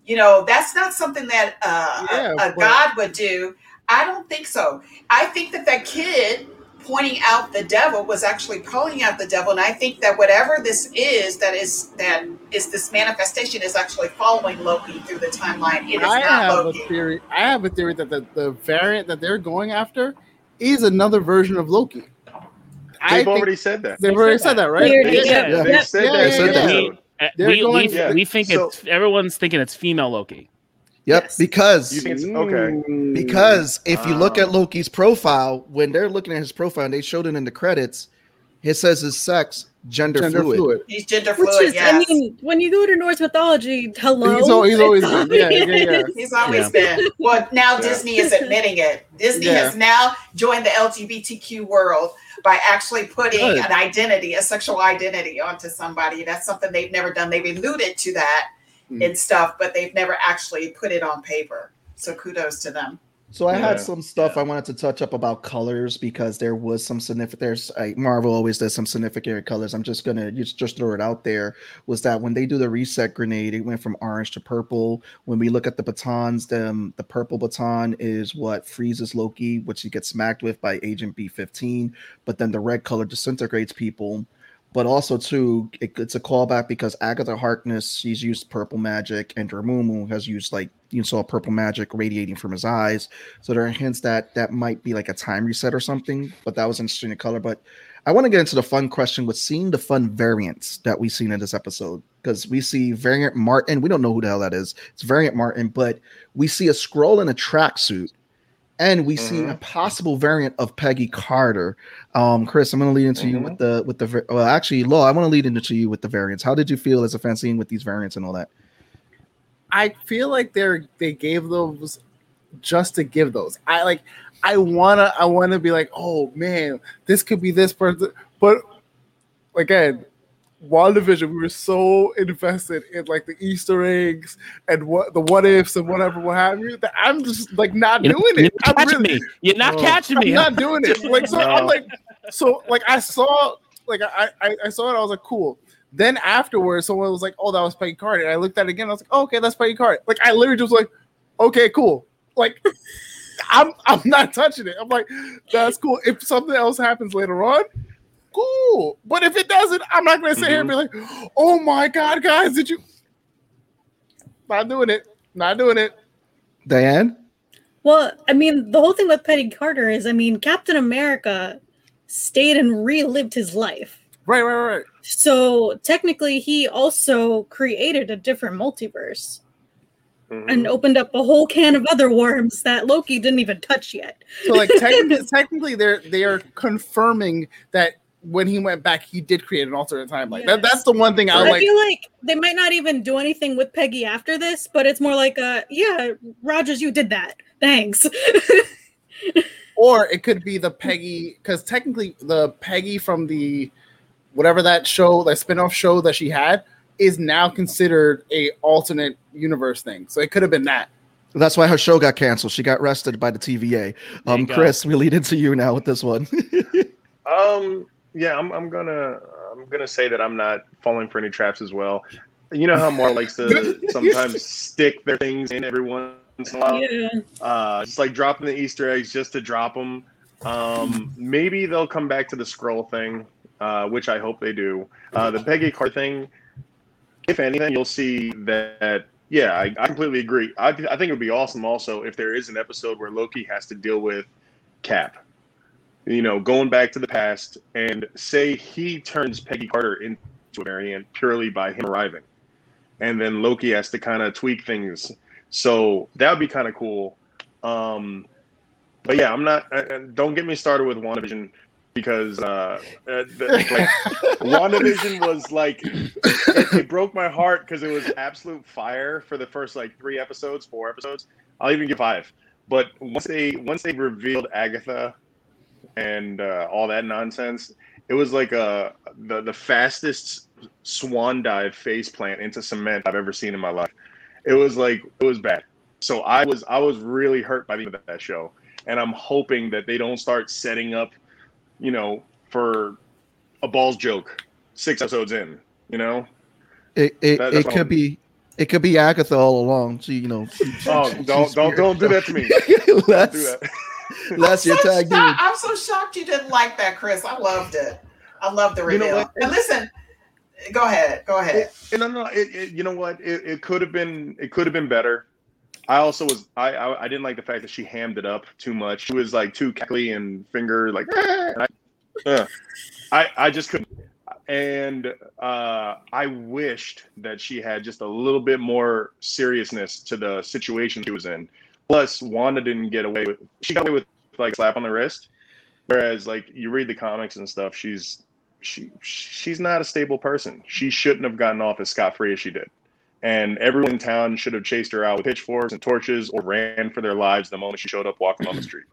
Speaker 5: you know that's not something that uh,
Speaker 3: Yeah,
Speaker 5: a, a
Speaker 3: but-
Speaker 5: god would do i don't think so i think that that kid pointing out the devil was actually pointing out the devil and i think that whatever this is that is that is this manifestation is actually following loki through the timeline it is
Speaker 3: I
Speaker 5: not
Speaker 3: have
Speaker 5: loki
Speaker 3: a theory. I have a theory that the, the variant that they're going after is another version of Loki. I
Speaker 6: They've
Speaker 3: think
Speaker 6: already said that.
Speaker 3: they've already said that, right?
Speaker 7: They already
Speaker 3: Yeah,
Speaker 7: did.
Speaker 3: yeah.
Speaker 2: Yeah.
Speaker 6: They
Speaker 7: Yep.
Speaker 6: said
Speaker 3: Yeah,
Speaker 6: that.
Speaker 3: Yeah,
Speaker 6: in the
Speaker 2: yeah.
Speaker 6: episode.
Speaker 4: Uh,
Speaker 3: They're
Speaker 4: we,
Speaker 3: going-
Speaker 4: we,
Speaker 6: yeah.
Speaker 4: we think
Speaker 6: So-
Speaker 4: it's everyone's thinking it's female Loki.
Speaker 2: Yep,
Speaker 7: Yes.
Speaker 2: because
Speaker 6: You think it's okay?
Speaker 2: Because if you look at. Loki's profile, when they're looking at his profile and they showed it in the credits, it says his sex gender,
Speaker 3: gender
Speaker 2: fluid.
Speaker 3: fluid.
Speaker 5: He's gender
Speaker 7: Which
Speaker 5: fluid.
Speaker 7: is,
Speaker 5: yes.
Speaker 7: I mean, when you go to Norse mythology, hello.
Speaker 3: He's al- he's always
Speaker 7: It's
Speaker 3: been, yeah, yeah, yeah. (laughs)
Speaker 5: He's always
Speaker 4: Yeah.
Speaker 5: been. Well, now
Speaker 6: Yeah.
Speaker 5: Disney is admitting it. Disney
Speaker 3: Yeah.
Speaker 5: has now joined the LGBTQ world by actually putting
Speaker 3: Good.
Speaker 5: an identity, a sexual identity, onto somebody. That's something they've never done. They've alluded to that
Speaker 3: Hmm.
Speaker 5: and stuff, but they've never actually put it on paper. So kudos to them.
Speaker 2: So I had some stuff I wanted to touch up about colors because there was some significant. There's I, Marvel always does some significant colors. I'm just gonna just just throw it out there. Was that when they do the reset grenade, it went from orange to purple. When we look at the batons, the the purple baton is what freezes Loki, which he gets smacked with by Agent B15. But then the red color disintegrates people. But also too, it, it's a callback because Agatha Harkness she's used purple magic, and Dormammu has used like you saw purple magic radiating from his eyes. So there are hints that that might be like a time reset or something, but that was interesting in color. But I want to get into the fun question with seeing the fun variants that we've seen in this episode because we see variant Martin. We don't know who the hell that is. It's variant Martin, but we see a Skrull in a tracksuit, and we see
Speaker 6: Mhm.
Speaker 2: a possible variant of Peggy Carter. Um, Chris, I'm going to lead into you with the with the well, actually, Law, I want to lead into you with the variants. How did you feel as a fan seeing with these variants and all that?
Speaker 3: I feel like they're they gave those just to give those. I like I wanna I wanna be like, oh man, this could be this person, but again, WandaVision, we were so invested in like the Easter eggs and what the what ifs and whatever, what have you, that I'm just like not
Speaker 4: You're,
Speaker 3: doing
Speaker 4: you're
Speaker 3: it.
Speaker 4: not
Speaker 3: I'm
Speaker 4: catching
Speaker 3: really,
Speaker 4: me. You're not
Speaker 3: No,
Speaker 4: catching
Speaker 3: I'm
Speaker 4: me.
Speaker 3: not doing it. Like so, I'm like, so like I saw, like I, I I saw it. I was like, cool. Then afterwards, someone was like, oh, that was Peggy Carter. And I looked at it again. I was like, oh, okay, that's Peggy Carter. Like I literally just was like, okay, cool. Like (laughs) I'm I'm not touching it. I'm like, that's cool. If something else happens later on, cool. But if it doesn't, I'm not gonna sit here and be like, oh my god, guys, did you? Not doing it. Not doing it.
Speaker 2: Diane,
Speaker 7: Well, I mean, the whole thing with Peggy Carter is, I mean, Captain America stayed and relived his life.
Speaker 3: Right, right, right.
Speaker 7: So technically, he also created a different multiverse
Speaker 6: Mhm.
Speaker 7: and opened up a whole can of other worms that Loki didn't even touch yet.
Speaker 3: So like (laughs) technically, technically they're they are confirming that when he went back, he did create an alternate timeline. That, that's the one thing I
Speaker 7: I
Speaker 3: like.
Speaker 7: feel like they might not even do anything with Peggy after this, but it's more like a yeah, Rogers, you did that. Thanks. (laughs)
Speaker 3: Or it could be the Peggy, because technically the Peggy from the whatever that show, that spin-off show that she had, is now considered a alternate universe thing. So it could have been that.
Speaker 2: that's why her show got canceled. She got arrested by the TVA. Um,
Speaker 4: you go.
Speaker 2: Chris, we lead into you now with this one. (laughs)
Speaker 6: Um, yeah, I'm, I'm gonna I'm gonna say that I'm not falling for any traps as well. You know how Mar likes to (laughs) sometimes stick their things in every once in a while.
Speaker 7: yeah.
Speaker 6: Uh, just like dropping the Easter eggs just to drop them. Um, maybe they'll come back to the Skrull thing, uh, which I hope they do. Uh, the Peggy Carter thing, if anything, you'll see that. Yeah, I, I completely agree. I, I think it would be awesome also if there is an episode where Loki has to deal with Cap. You know, going back to the past and say he turns Peggy Carter into a variant purely by him arriving. And then Loki has to kind of tweak things so that would be kind of cool. Um, but yeah, I'm not. Uh, don't get me started with WandaVision because uh, uh, the, like, (laughs) WandaVision was like it, it broke my heart because it was absolute fire for the first like three episodes, four episodes. I'll even give five. But once they once they revealed Agatha and uh, all that nonsense, it was like a the the fastest swan dive face plant into cement I've ever seen in my life. It was like it was bad. So I was I was really hurt by the end of that show, and I'm hoping that they don't start setting up, you know, for a balls joke six episodes in. You know,
Speaker 2: It it,
Speaker 6: That-
Speaker 2: it could
Speaker 6: I'm-
Speaker 2: be it could be Agatha all along. So you know, she-
Speaker 6: oh
Speaker 2: she-
Speaker 6: don't don't don't do that to me. (laughs) Don't do
Speaker 2: Let's (laughs)
Speaker 6: that.
Speaker 2: let's your
Speaker 5: I'm so
Speaker 2: tag team.
Speaker 5: shocked- I'm so shocked you didn't like that, Chris. I loved it. I loved the
Speaker 6: You know
Speaker 5: reveal. And listen, go ahead. Go ahead.
Speaker 6: No, no, no. It, it, you know what? It, it could have been. It could have been better. I also was. I, I I didn't like the fact that she hammed it up too much. She was like too cackly and finger like. (laughs) And I, I I just couldn't. And uh, I wished that she had just a little bit more seriousness to the situation she was in. Plus, Wanda didn't get away with she got away with like slap on the wrist, whereas like you read the comics and stuff, she's she she's not a stable person. She shouldn't have gotten off as scot free as she did. And everyone in town should have chased her out with pitchforks and torches or ran for their lives the moment she showed up walking on the street.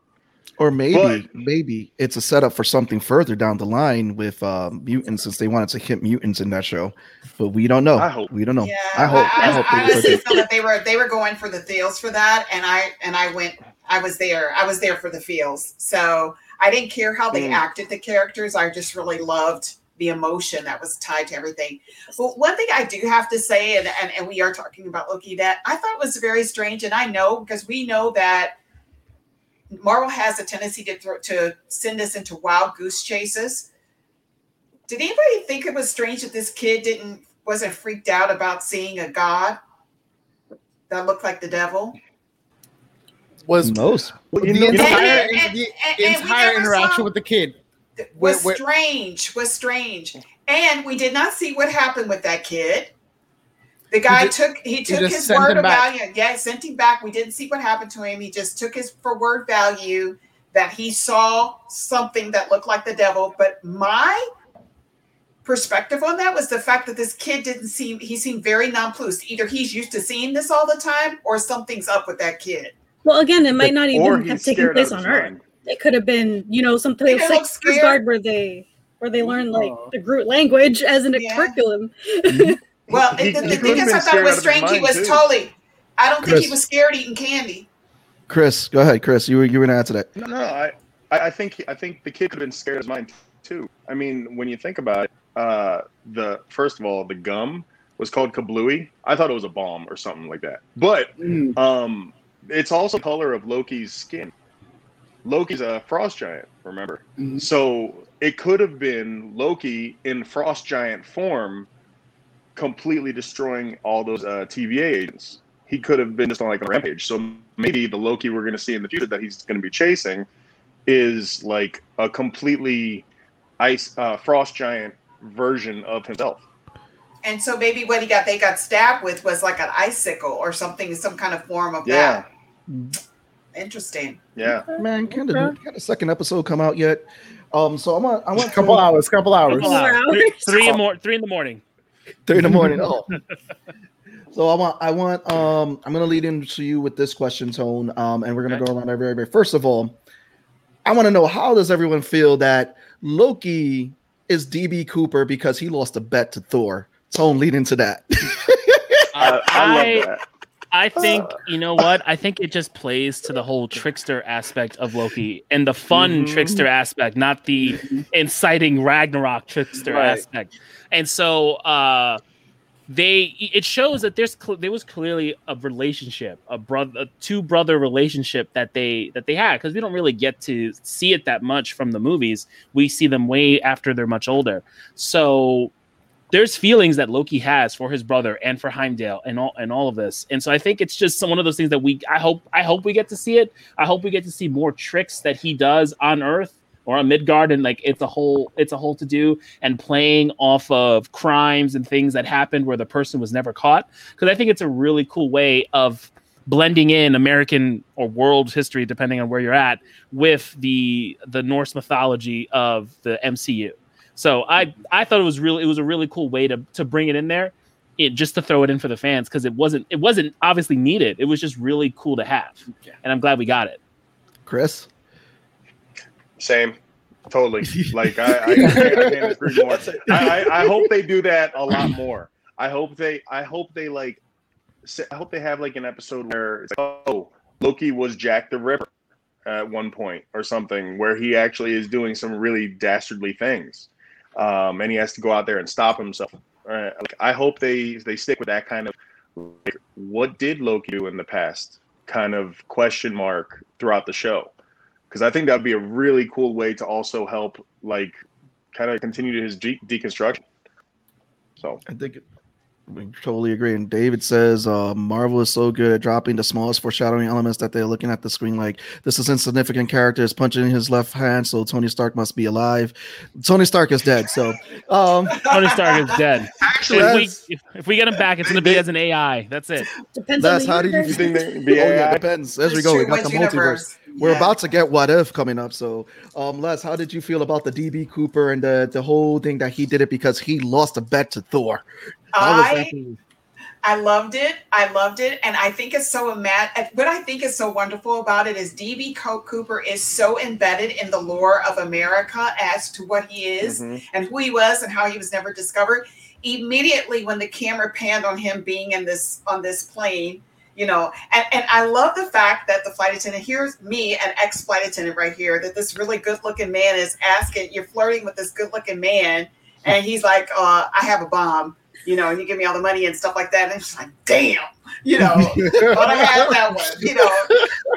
Speaker 2: Or maybe,
Speaker 6: But-
Speaker 2: maybe it's a setup for something further down the line with uh, mutants, since they wanted to hit mutants in that show. But we don't know.
Speaker 6: I hope.
Speaker 2: we don't know.
Speaker 5: Yeah,
Speaker 2: I hope. I,
Speaker 5: I,
Speaker 2: hope
Speaker 5: I,
Speaker 2: they
Speaker 5: honestly
Speaker 2: took
Speaker 5: feel that they were they were going for the feels for that, and I and I went. I was there. I was there for the feels. So I didn't care how they
Speaker 6: Mm.
Speaker 5: acted the characters. I just really loved the emotion that was tied to everything. But one thing I do have to say, and, and, and we are talking about Loki, that I thought was very strange, and I know because we know that Marvel has a tendency to throw, to send us into wild goose chases. Did anybody think it was strange that this kid didn't wasn't freaked out about seeing a god that looked like the devil?
Speaker 3: Was
Speaker 2: Most.
Speaker 6: Well,
Speaker 3: the
Speaker 6: know-
Speaker 3: entire,
Speaker 5: and- and-
Speaker 3: the
Speaker 5: and- and
Speaker 3: entire interaction
Speaker 5: saw-
Speaker 3: with the kid.
Speaker 5: was
Speaker 3: Wait, wait.
Speaker 5: strange. Was strange, and we did not see what happened with that kid. The guy
Speaker 3: ju-
Speaker 5: took he took
Speaker 3: just
Speaker 5: his word of
Speaker 3: back.
Speaker 5: value. Yeah, sent him back. We didn't see what happened to him. He just took his for word value that he saw something that looked like the devil. But my perspective on that was the fact that this kid didn't seem he seemed very nonplussed. Either he's used to seeing this all the time, or something's up with that kid.
Speaker 7: Well, again, it might not even have taken place on Earth.
Speaker 6: mind.
Speaker 7: It could have been, you know, something like
Speaker 5: didn't scared.
Speaker 7: Guard where they where they learn like
Speaker 3: Oh.
Speaker 7: the Groot language as an
Speaker 5: Yeah.
Speaker 7: curriculum. (laughs)
Speaker 5: Well,
Speaker 6: He-
Speaker 5: the,
Speaker 6: he
Speaker 5: the thing is, I thought it was
Speaker 6: out of his
Speaker 5: strange. He was
Speaker 6: too.
Speaker 5: totally. I don't think he was scared eating candy.
Speaker 2: Chris, go ahead. Chris, you were you were gonna answer that.
Speaker 6: No, no, I, I I think I think the kid could have been scared of his mind too. I mean, when you think about it, uh, the first of all, the gum was called Kablooie. I thought it was a bomb or something like that. But
Speaker 3: Mm.
Speaker 6: um, it's also color of Loki's skin. Loki's a frost giant, remember?
Speaker 3: Mhm.
Speaker 6: So it could have been Loki in frost giant form, completely destroying all those uh, TVA agents. He could have been just on like a rampage. So maybe the Loki we're going to see in the future that he's going to be chasing is like a completely ice uh, frost giant version of himself.
Speaker 5: And so maybe what he got they got stabbed with was like an icicle or something, some kind of form of
Speaker 6: Yeah,
Speaker 5: that. Interesting.
Speaker 6: yeah.
Speaker 2: Man, can the, can the second episode come out yet? Um, so I want I want
Speaker 3: A couple hours, couple hours.
Speaker 4: Couple hours. Three, three more, three in the morning.
Speaker 2: Three in the morning. (laughs) Oh. So I want I want um I'm gonna lead into you with this question, Tone. Um, and we're gonna
Speaker 4: Okay.
Speaker 2: go around every every. First of all, I want to know how does everyone feel that Loki is DB Cooper because he lost a bet to Thor? Tone, lead into that.
Speaker 6: I, (laughs) I love that.
Speaker 4: I think you know what? I think it just plays to the whole trickster aspect of Loki and the fun
Speaker 6: Mhm.
Speaker 4: trickster aspect, not the inciting Ragnarok trickster
Speaker 3: Right.
Speaker 4: aspect. And so uh they it shows that there's there was clearly a relationship, a brother, a two brother relationship that they that they had because we don't really get to see it that much from the movies. We see them way after they're much older. So there's feelings that Loki has for his brother and for Heimdall and all and all of this. And so I think it's just one of those things that we I hope I hope we get to see it. I hope we get to see more tricks that he does on Earth or a Midgard and like it's a whole it's a whole to do and playing off of crimes and things that happened where the person was never caught because I think it's a really cool way of blending in American or world history depending on where you're at with the the Norse mythology of the MCU. So I I thought it was really it was a really cool way to to bring it in there, it just to throw it in for the fans because it wasn't it wasn't obviously needed. It was just really cool to have, and I'm glad we got it.
Speaker 2: Chris,
Speaker 6: Same. Totally. (laughs) Like I, I, I can't agree more. I, I, I hope they do that a lot more. I hope they I hope they like I hope they have like an episode where it's like, oh Loki was Jack the Ripper at one point or something where he actually is doing some really dastardly things. Um, and he has to go out there and stop himself. Uh, like, I hope they they stick with that kind of like, what did Loki do in the past kind of question mark throughout the show because I think that'd be a really cool way to also help like kind of continue his de- deconstruction. So
Speaker 2: I think We totally agree. And David says uh, Marvel is so good at dropping the smallest foreshadowing elements that they're looking at the screen like this is insignificant character is punching his left hand, so Tony Stark must be alive. Tony Stark is dead. So um, (laughs)
Speaker 4: Tony Stark is dead.
Speaker 6: Actually,
Speaker 4: If we, if, if we get him back, it's going to be as an AI. That's it.
Speaker 7: Depends
Speaker 2: That's
Speaker 7: on the
Speaker 2: how do you-
Speaker 6: you
Speaker 7: universe.
Speaker 6: think they
Speaker 2: oh
Speaker 6: be
Speaker 2: yeah,
Speaker 6: AI?
Speaker 2: depends. As we
Speaker 5: It's
Speaker 2: go, we got the
Speaker 5: which
Speaker 2: multiverse. We're
Speaker 5: Yeah.
Speaker 2: about to get what if coming up. So, um, Les, how did you feel about the DB Cooper and the the whole thing that he did it because he lost a bet to Thor?
Speaker 5: I? I loved it. I loved it, and I think it's so mad. What I think is so wonderful about it is DB Cooper is so embedded in the lore of America as to what he is
Speaker 6: Mhm.
Speaker 5: and who he was and how he was never discovered. Immediately, when the camera panned on him being in this on this plane, you know, and, and I love the fact that the flight attendant here's me, an ex flight attendant right here, that this really good looking man is asking, you're flirting with this good looking man, and he's like, uh, I have a bomb you know, and you give me all the money and stuff like that. And it's like, damn, you know, (laughs) thought I had that one, you know.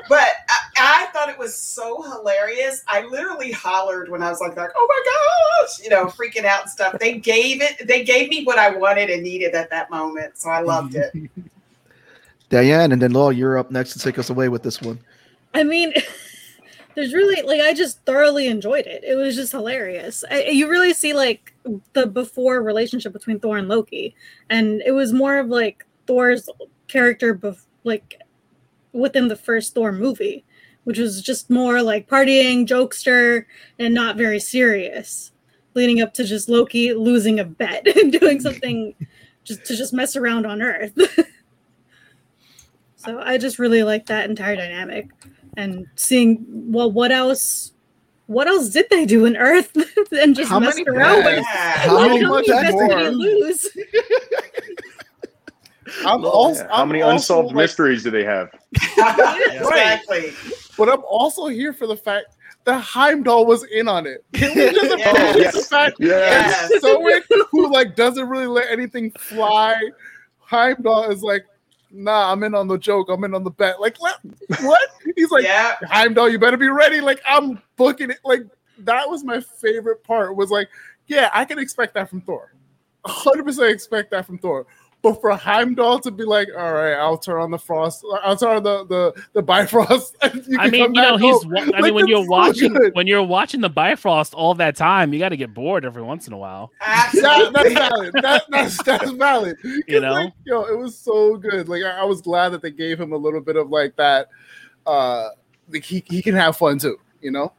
Speaker 5: But I, I thought it was so hilarious. I literally hollered when I was like, like, oh my gosh, you know, freaking out and stuff. They gave it, they gave me what I wanted and needed at that moment. So I loved it. (laughs)
Speaker 2: Diane, and then Law, you're up next to take us away with this one.
Speaker 7: I mean, (laughs) there's really like I just thoroughly enjoyed it. It was just hilarious. I, you really see like the before relationship between Thor and Loki, and it was more of like Thor's character, bef- like within the first Thor movie, which was just more like partying, jokester, and not very serious, leading up to just Loki losing a bet (laughs) and doing something just to just mess around on Earth. (laughs) so I just really like that entire dynamic and seeing well what else what else did they do in Earth (laughs) and just
Speaker 3: How
Speaker 7: messed
Speaker 3: many
Speaker 7: around with?
Speaker 2: How
Speaker 7: Like,
Speaker 2: many (laughs)
Speaker 7: how many
Speaker 3: bets
Speaker 7: bets
Speaker 3: more?
Speaker 7: did lose?
Speaker 3: I'm
Speaker 6: Yeah,
Speaker 3: also
Speaker 6: How
Speaker 3: I'm
Speaker 6: many
Speaker 3: also,
Speaker 6: unsolved
Speaker 3: like-
Speaker 6: mysteries do they have? (laughs)
Speaker 5: exactly.
Speaker 3: But I'm also here for the fact that Heimdall was in on it. Can we just
Speaker 5: Yes.
Speaker 3: Oh, appreciate the fact
Speaker 6: Yes.
Speaker 3: that Stoic, who like doesn't really let anything fly, Heimdall is like, nah, I'm in on the joke. I'm in on the bet. Like, what? what? He's like,
Speaker 5: yeah.
Speaker 3: Heimdall, you better be ready. Like, I'm booking it. Like, that was my favorite part. Was like, yeah, I can expect that from Thor. 100% expect that from Thor. But for Heimdall to be like, all right, I'll turn on the frost, I'll turn on the the the Bifrost. and (laughs) you
Speaker 4: I mean,
Speaker 3: come
Speaker 4: you know, he's.
Speaker 3: home.
Speaker 4: wa- I
Speaker 3: Like,
Speaker 4: mean, when you're
Speaker 3: so
Speaker 4: watching,
Speaker 3: good.
Speaker 4: when you're watching the Bifrost all that time, you got to get bored every once in a while.
Speaker 3: That, that's valid. That, that's that's valid. 'Cause, (laughs)
Speaker 4: You know?
Speaker 3: like, yo, it was so good. Like I, I was glad that they gave him a little bit of like that. Uh, like he he can have fun too. You know.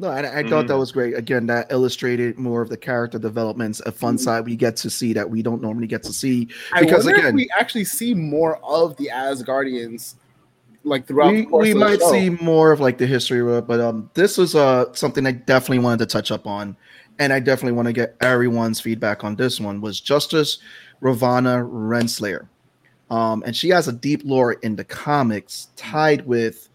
Speaker 2: No, I, I thought that
Speaker 6: Mhm.
Speaker 2: was great. Again, that illustrated more of the character developments, a fun side we get to see that we don't normally get to see.
Speaker 3: I
Speaker 2: Because again-
Speaker 3: we actually see more of the Asgardians, like throughout.
Speaker 2: we we might see more of like the history of it, but um, this was uh something I definitely wanted to touch up on, and I definitely want to get everyone's feedback on this one. Was Justice Ravonna Renslayer, um, and she has a deep lore in the comics tied with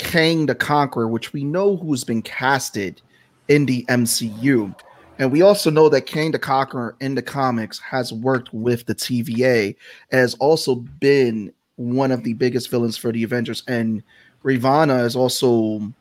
Speaker 2: Kang the Conqueror, which we know who's been casted in the MCU. And we also know that Kang the Conqueror in the comics has worked with the TVA, has also been one of the biggest villains for the Avengers. And Ravonna has also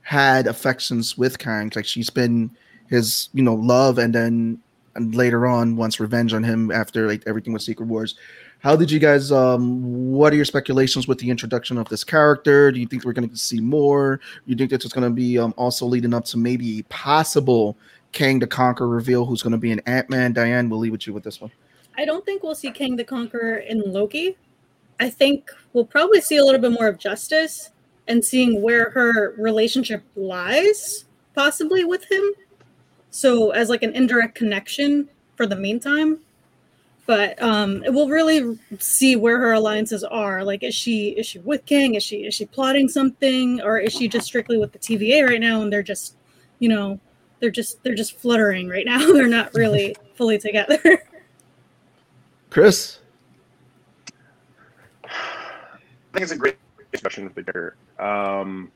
Speaker 2: had affections with Kang. Like she's been his, you know, love, and then and later on wants revenge on him after like everything with Secret Wars. How did you guys? Um, what are your speculations with the introduction of this character? Do you think we're going to see more? You think that it's going to be um, also leading up to maybe a possible Kang the Conqueror reveal, who's going to be an Ant Man? Diane, we'll leave with you with this one.
Speaker 7: I don't think we'll see Kang the Conqueror in Loki. I think we'll probably see a little bit more of Justice and seeing where her relationship lies, possibly with him. So as like an indirect connection for the meantime. But um we'll really see where her alliances are. Like is she is she with Kang? Is she is she plotting something? Or is she just strictly with the TVA right now and they're just, you know, they're just they're just fluttering right now. (laughs) they're not really fully together.
Speaker 2: Chris,
Speaker 6: I think it's a great introduction of the character. Um,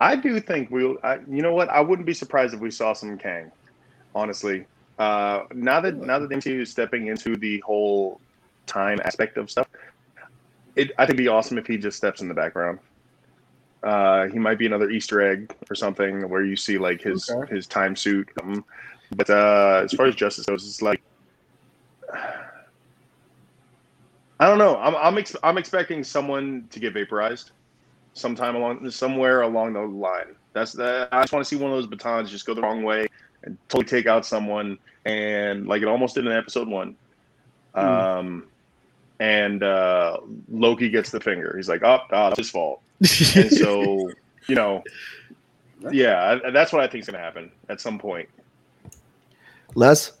Speaker 6: I do think we'll. I, you know what? I wouldn't be surprised if we saw some Kang. Honestly, uh, now that now that the MCU is stepping into the whole time aspect of stuff, it I think it'd be awesome if he just steps in the background. Uh, he might be another Easter egg or something where you see like his
Speaker 3: Okay.
Speaker 6: his time suit. Um, but uh, as far as Justice goes, it's like I don't know. I'm I'm ex- I'm expecting someone to get vaporized sometime along somewhere along the line. That's that. I just want to see one of those batons just go the wrong way and totally take out someone, and like it almost did in episode one.
Speaker 3: Hmm.
Speaker 6: Um, and uh, Loki gets the finger. He's like, "Oh, oh that's his fault." (laughs) and so you know, yeah, I- that's what I think is gonna happen at some point.
Speaker 2: Les,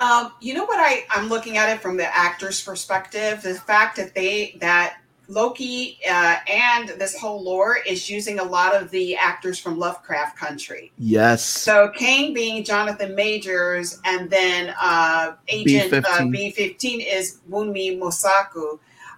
Speaker 5: Um, you know what I, I'm looking at it from the actor's perspective. The fact that they that Loki uh, and this whole lore is using a lot of the actors from Lovecraft Country.
Speaker 2: yes,
Speaker 5: So Kang being Jonathan Majors, and then uh, Agent uh,
Speaker 2: B-15.
Speaker 5: B15 is Wunmi Mosaku.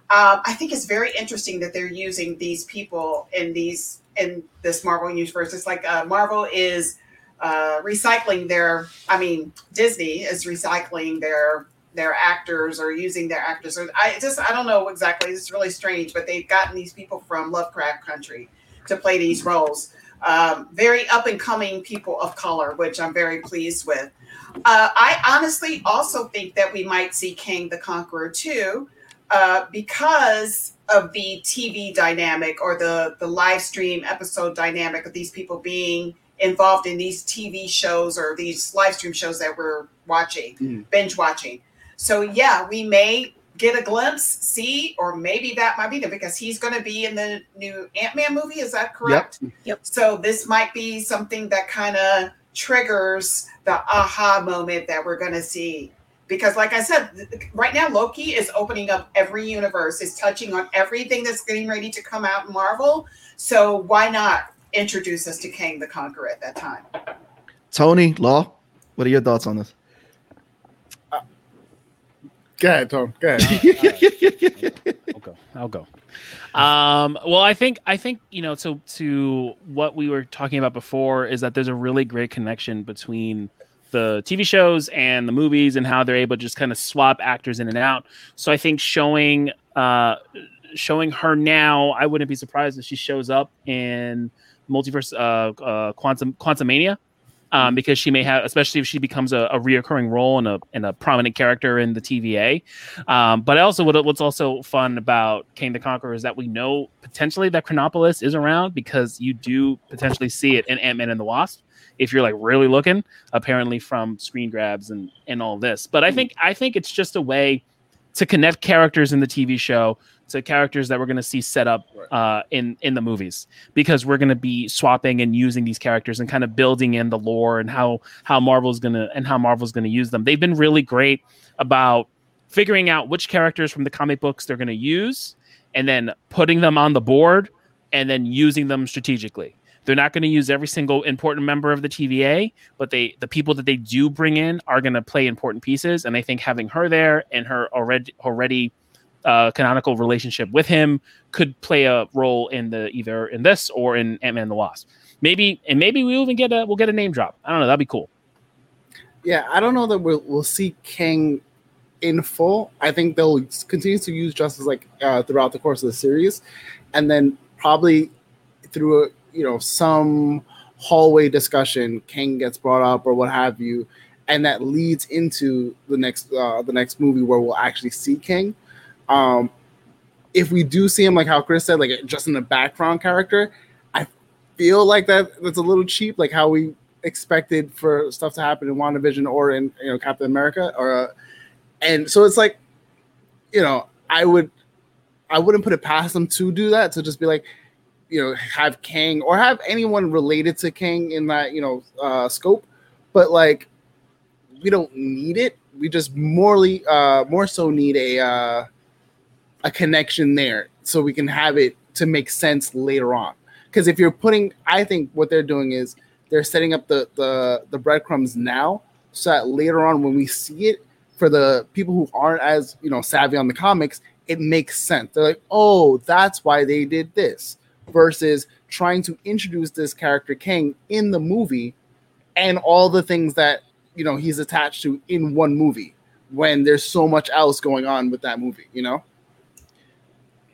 Speaker 5: Um, I think it's very interesting that they're using these people in these in this Marvel universe. It's like uh, Marvel is uh, recycling their. I mean, Disney is recycling their their actors or using their actors. Or I just I don't know exactly. It's really strange, but they've gotten these people from Lovecraft Country to play these roles um, very up and coming people of color, which I'm very pleased with. Uh, I honestly also think that we might see Kang the Conqueror too, uh, because of the TV dynamic or the the live stream episode dynamic of these people being involved in these TV shows or these live stream shows that we're watching,
Speaker 3: Mm.
Speaker 5: binge watching. So yeah, we may get a glimpse, see, or maybe that might be them because he's going to be in the new Ant Man movie. Is that correct?
Speaker 7: Yep. yep.
Speaker 5: So this might be something that kind of triggers the aha moment that we're going to see. Because, like I said, right now Loki is opening up every universe, is touching on everything that's getting ready to come out in Marvel. So why not introduce us to Kang the Conqueror at that time?
Speaker 2: Tony Law. What are your thoughts on this?
Speaker 3: Go ahead, Tom. Go ahead. (laughs) (laughs)
Speaker 4: I'll go. I'll go. Um, well, I think I think you know to to what we were talking about before is that there's a really great connection between the TV shows and the movies and how they're able to just kind of swap actors in and out. So I think showing uh, showing her now, I wouldn't be surprised if she shows up in multiverse uh, uh, quantum quantumania um, because she may have, especially if she becomes a, a reoccurring role and a and a prominent character in the TVA. Um, but also, what, what's also fun about Kang the Conqueror is that we know potentially that Chronopolis is around because you do potentially see it in Ant Man and the Wasp if you're like really looking. Apparently, from screen grabs and and all this. But I think I think it's just a way to connect characters in the TV show to characters that we're going to see set up uh, in in the movies because we're going to be swapping and using these characters and kind of building in the lore and how how Marvel's going to and how Marvel's going to use them. They've been really great about figuring out which characters from the comic books they're going to use and then putting them on the board and then using them strategically. They're not going to use every single important member of the TVA, but they the people that they do bring in are going to play important pieces. And I think having her there and her already already uh, canonical relationship with him could play a role in the either in this or in Ant Man the Wasp. Maybe and maybe we even get a we'll get a name drop. I don't know. That'd be cool.
Speaker 3: yeah, I don't know that we'll we'll see Kang in full. I think they'll continue to use Justice like uh, throughout the course of the series, and then probably through a, you know some hallway discussion, Kang gets brought up or what have you, and that leads into the next uh, the next movie where we'll actually see Kang. Um, if we do see him, like how Chris said, like just in the background character, I feel like that that's a little cheap, like how we expected for stuff to happen in WandaVision or in you know Captain America or uh, and so it's like you know I would I wouldn't put it past them to do that to just be like you know have Kang or have anyone related to Kang in that you know uh, scope but like we don't need it. We just morally, uh more so need a uh a connection there so we can have it to make sense later on. Because if you're putting i think what they're doing is they're setting up the the the breadcrumbs now so that later on when we see it for the people who aren't as you know savvy on the comics it makes sense. They're like oh that's why they did this versus trying to introduce this character Kang in the movie and all the things that you know he's attached to in one movie when there's so much else going on with that movie you know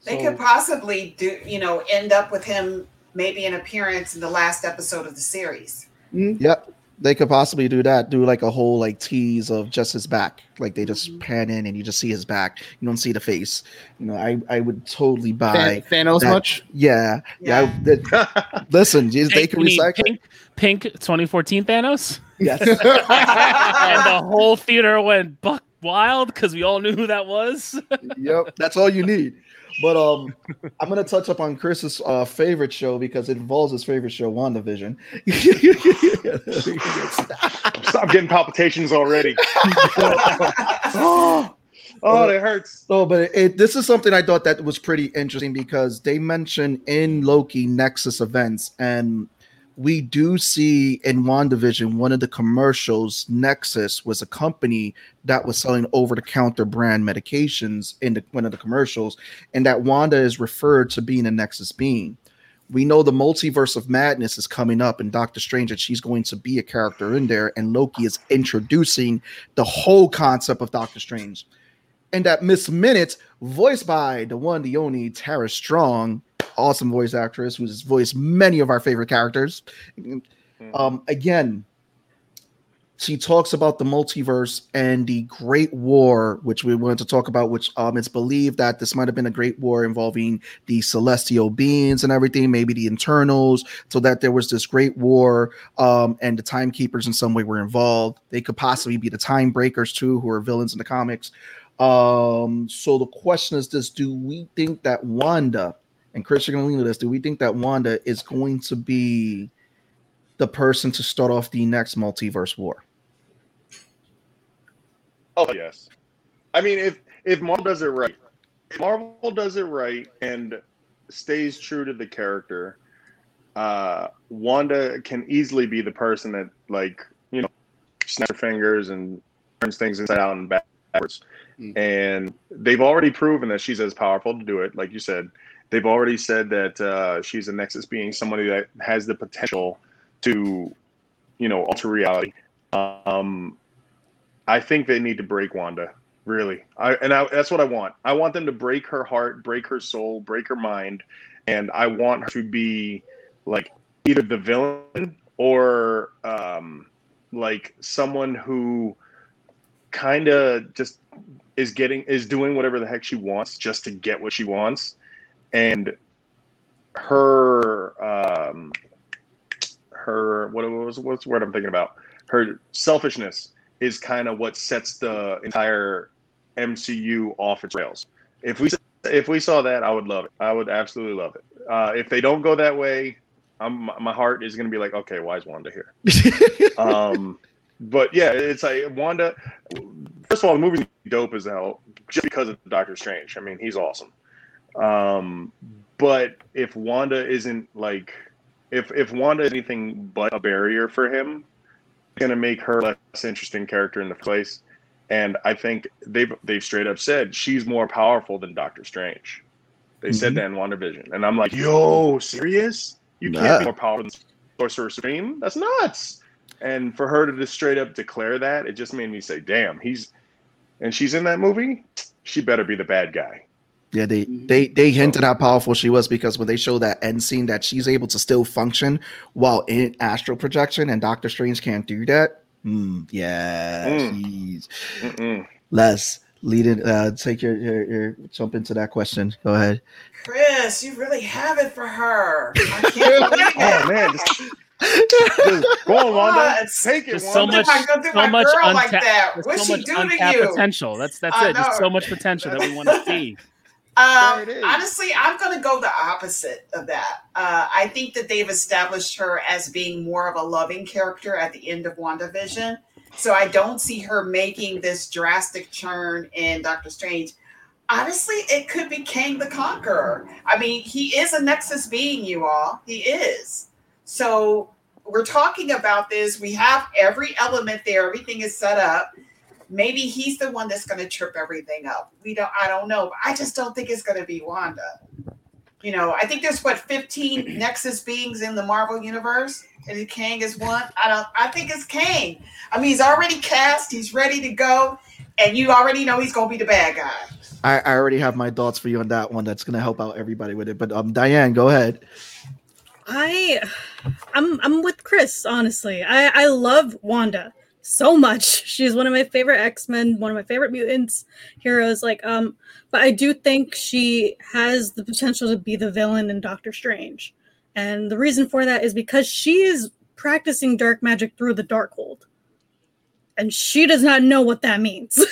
Speaker 5: They
Speaker 3: So-
Speaker 5: could possibly do, you know, end up with him maybe an appearance in the last episode of the series. Hmm?
Speaker 2: Yep. They could possibly do that. Do like a whole like tease of just his back. Like they just hmm. pan in and you just see his back. You don't see the face. You know, I I would totally buy.
Speaker 3: Than- Thanos
Speaker 2: that-
Speaker 3: much?
Speaker 2: Yeah, yeah. I- that- listen, (laughs) they
Speaker 4: Pink,
Speaker 2: can
Speaker 4: you
Speaker 2: recycle.
Speaker 4: pink, pink 2014 Thanos,
Speaker 2: Yes. (laughs)
Speaker 4: and the whole theater went buck wild because we all knew who that was.
Speaker 2: yep, that's all you need. But um, I'm gonna touch up on Chris's uh, favorite show because it involves his favorite show, WandaVision. (laughs)
Speaker 6: Stop getting palpitations already. (laughs) oh, that hurts.
Speaker 2: Oh, but it, it- this is something I thought that was pretty interesting because they mentioned in Loki Nexus events, and we do see in WandaVision one of the commercials. Nexus was a company that was selling over-the-counter brand medications in the, one of the commercials, and that Wanda is referred to being a Nexus being. We know the multiverse of madness is coming up in Doctor Strange, and she's going to be a character in there, and Loki is introducing the whole concept of Doctor Strange and that Miss Minutes, voiced by the one, the only Tara Strong, awesome voice actress who's voiced many of our favorite characters. Um, again, she talks about the multiverse and the Great War, which we wanted to talk about. Which um, it's believed that this might have been a Great War involving the celestial beings and everything, maybe the Eternals, so that there was this Great War, um, and the Timekeepers in some way were involved. They could possibly be the Time Breakers too, who are villains in the comics. Um, so the question is this: Do we think that Wanda and Chris, you're gonna lean to this? Do we think that Wanda is going to be the person to start off the next multiverse war?
Speaker 6: Oh yes. I mean, if if Marvel does it right, if Marvel does it right and stays true to the character, uh, Wanda can easily be the person that like you know snaps her fingers and turns things inside out and backwards.
Speaker 3: Mm.
Speaker 6: And they've already proven that she's as powerful to do it, like you said. They've already said that uh, she's a Nexus being, somebody that has the potential to, you know, alter reality. Um, I think they need to break Wanda. Really, I and I, that's what I want. I want them to break her heart, break her soul, break her mind, and I want her to be like either the villain or um, like someone who kind of just is getting is doing whatever the heck she wants just to get what she wants, and her um, her what was what's the word I'm thinking about? Her selfishness is kind of what sets the entire MCU off its rails. If we if we saw that, I would love it. I would absolutely love it. Uh, if they don't go that way, I'm, my heart is going to be like, okay, why is Wanda here? (laughs) um, but yeah, it's like Wanda. First of all, the movie's dope as hell just because of Doctor Strange. I mean, he's awesome. Um, but if Wanda isn't like, if if Wanda is anything but a barrier for him, it's gonna make her less interesting character in the place. And I think they've they've straight up said she's more powerful than Doctor Strange. They said
Speaker 2: Mhm.
Speaker 6: that in WandaVision, and I'm like, yo, serious? You can't
Speaker 2: Nah.
Speaker 6: be more powerful than Sorcerer Supreme? That's nuts. And for her to just straight up declare that, it just made me say, damn, he's and she's in that movie, she better be the bad guy.
Speaker 2: Yeah, they they they hinted how powerful she was because when they show that end scene that she's able to still function while in astral projection, and Doctor Strange can't do that. Hmm, yeah,
Speaker 6: Mm.
Speaker 2: Les, lead it. Uh, take your, your your jump into that question. Go ahead.
Speaker 5: Chris, you really have it for her. I can't (laughs) believe it.
Speaker 6: Oh man, just, just go on, Wanda.
Speaker 5: What?
Speaker 6: Take it,
Speaker 4: Just so much,
Speaker 5: If I go through
Speaker 4: so much
Speaker 5: girl like
Speaker 4: untapped,
Speaker 5: that, what's
Speaker 4: so
Speaker 5: she
Speaker 4: much
Speaker 5: do to
Speaker 4: untapped
Speaker 5: you?
Speaker 4: potential. That's that's
Speaker 5: I
Speaker 4: it. Just so much potential that we want to (laughs) see.
Speaker 5: Um,
Speaker 6: There it is.
Speaker 5: honestly, I'm going to go the opposite of that. Uh, I think that they've established her as being more of a loving character at the end of WandaVision. So I don't see her making this drastic turn in Doctor Strange. Honestly, it could be Kang the Conqueror. I mean, he is a Nexus being, you all. He is. So we're talking about this. We have every element there, everything is set up maybe he's the one that's going to trip everything up. We don't. I don't know. I just don't think it's going to be Wanda. You know, I think there's what 15 (clears throat) Nexus beings in the Marvel universe, and Kang is one. I don't. I think it's Kang. I mean, he's already cast. He's ready to go, and you already know he's going to be the bad guy.
Speaker 2: I, I already have my thoughts for you on that one. That's gonna help out everybody with it. But um, Diane, go ahead.
Speaker 7: I I'm I'm with Chris, honestly. I I love Wanda so much. (laughs) She's one of my favorite X-Men, one of my favorite mutants heroes like um but I do think she has the potential to be the villain in Doctor Strange. And the reason for that is because she is practicing dark magic through the Darkhold. And she does not know what that means.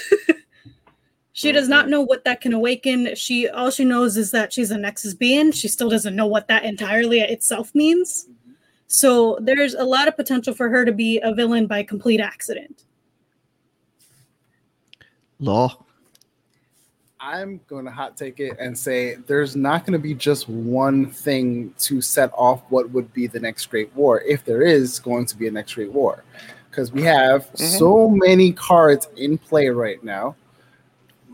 Speaker 7: (laughs) she does not know what that can awaken. She all she knows is that she's a Nexus being. She still doesn't know what that entirely itself means. So there's a lot of potential for her to be a villain by complete accident.
Speaker 2: Law.
Speaker 3: I'm going to hot take it and say there's not going to be just one thing to set off what would be the next great war, if there is going to be a next great war. Because we have mm-hmm. so many cards in play right now.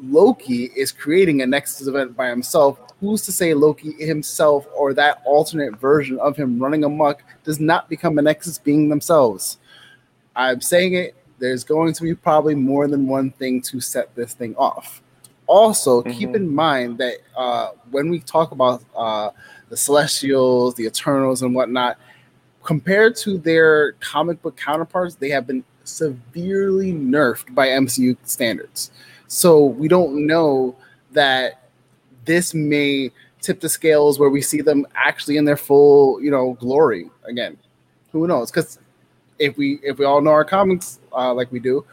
Speaker 3: Loki is creating a Nexus event by himself. Who's to say Loki himself or that alternate version of him running amok does not become a Nexus being themselves? I'm saying it. There's going to be probably more than one thing to set this thing off. Also, keep
Speaker 6: Mhm.
Speaker 3: in mind that uh, when we talk about uh, the Celestials, the Eternals, and whatnot, compared to their comic book counterparts, they have been severely nerfed by MCU standards. So we don't know that this may tip the scales where we see them actually in their full, you know, glory again. Who knows? Because if we if we all know our comics uh, like we do,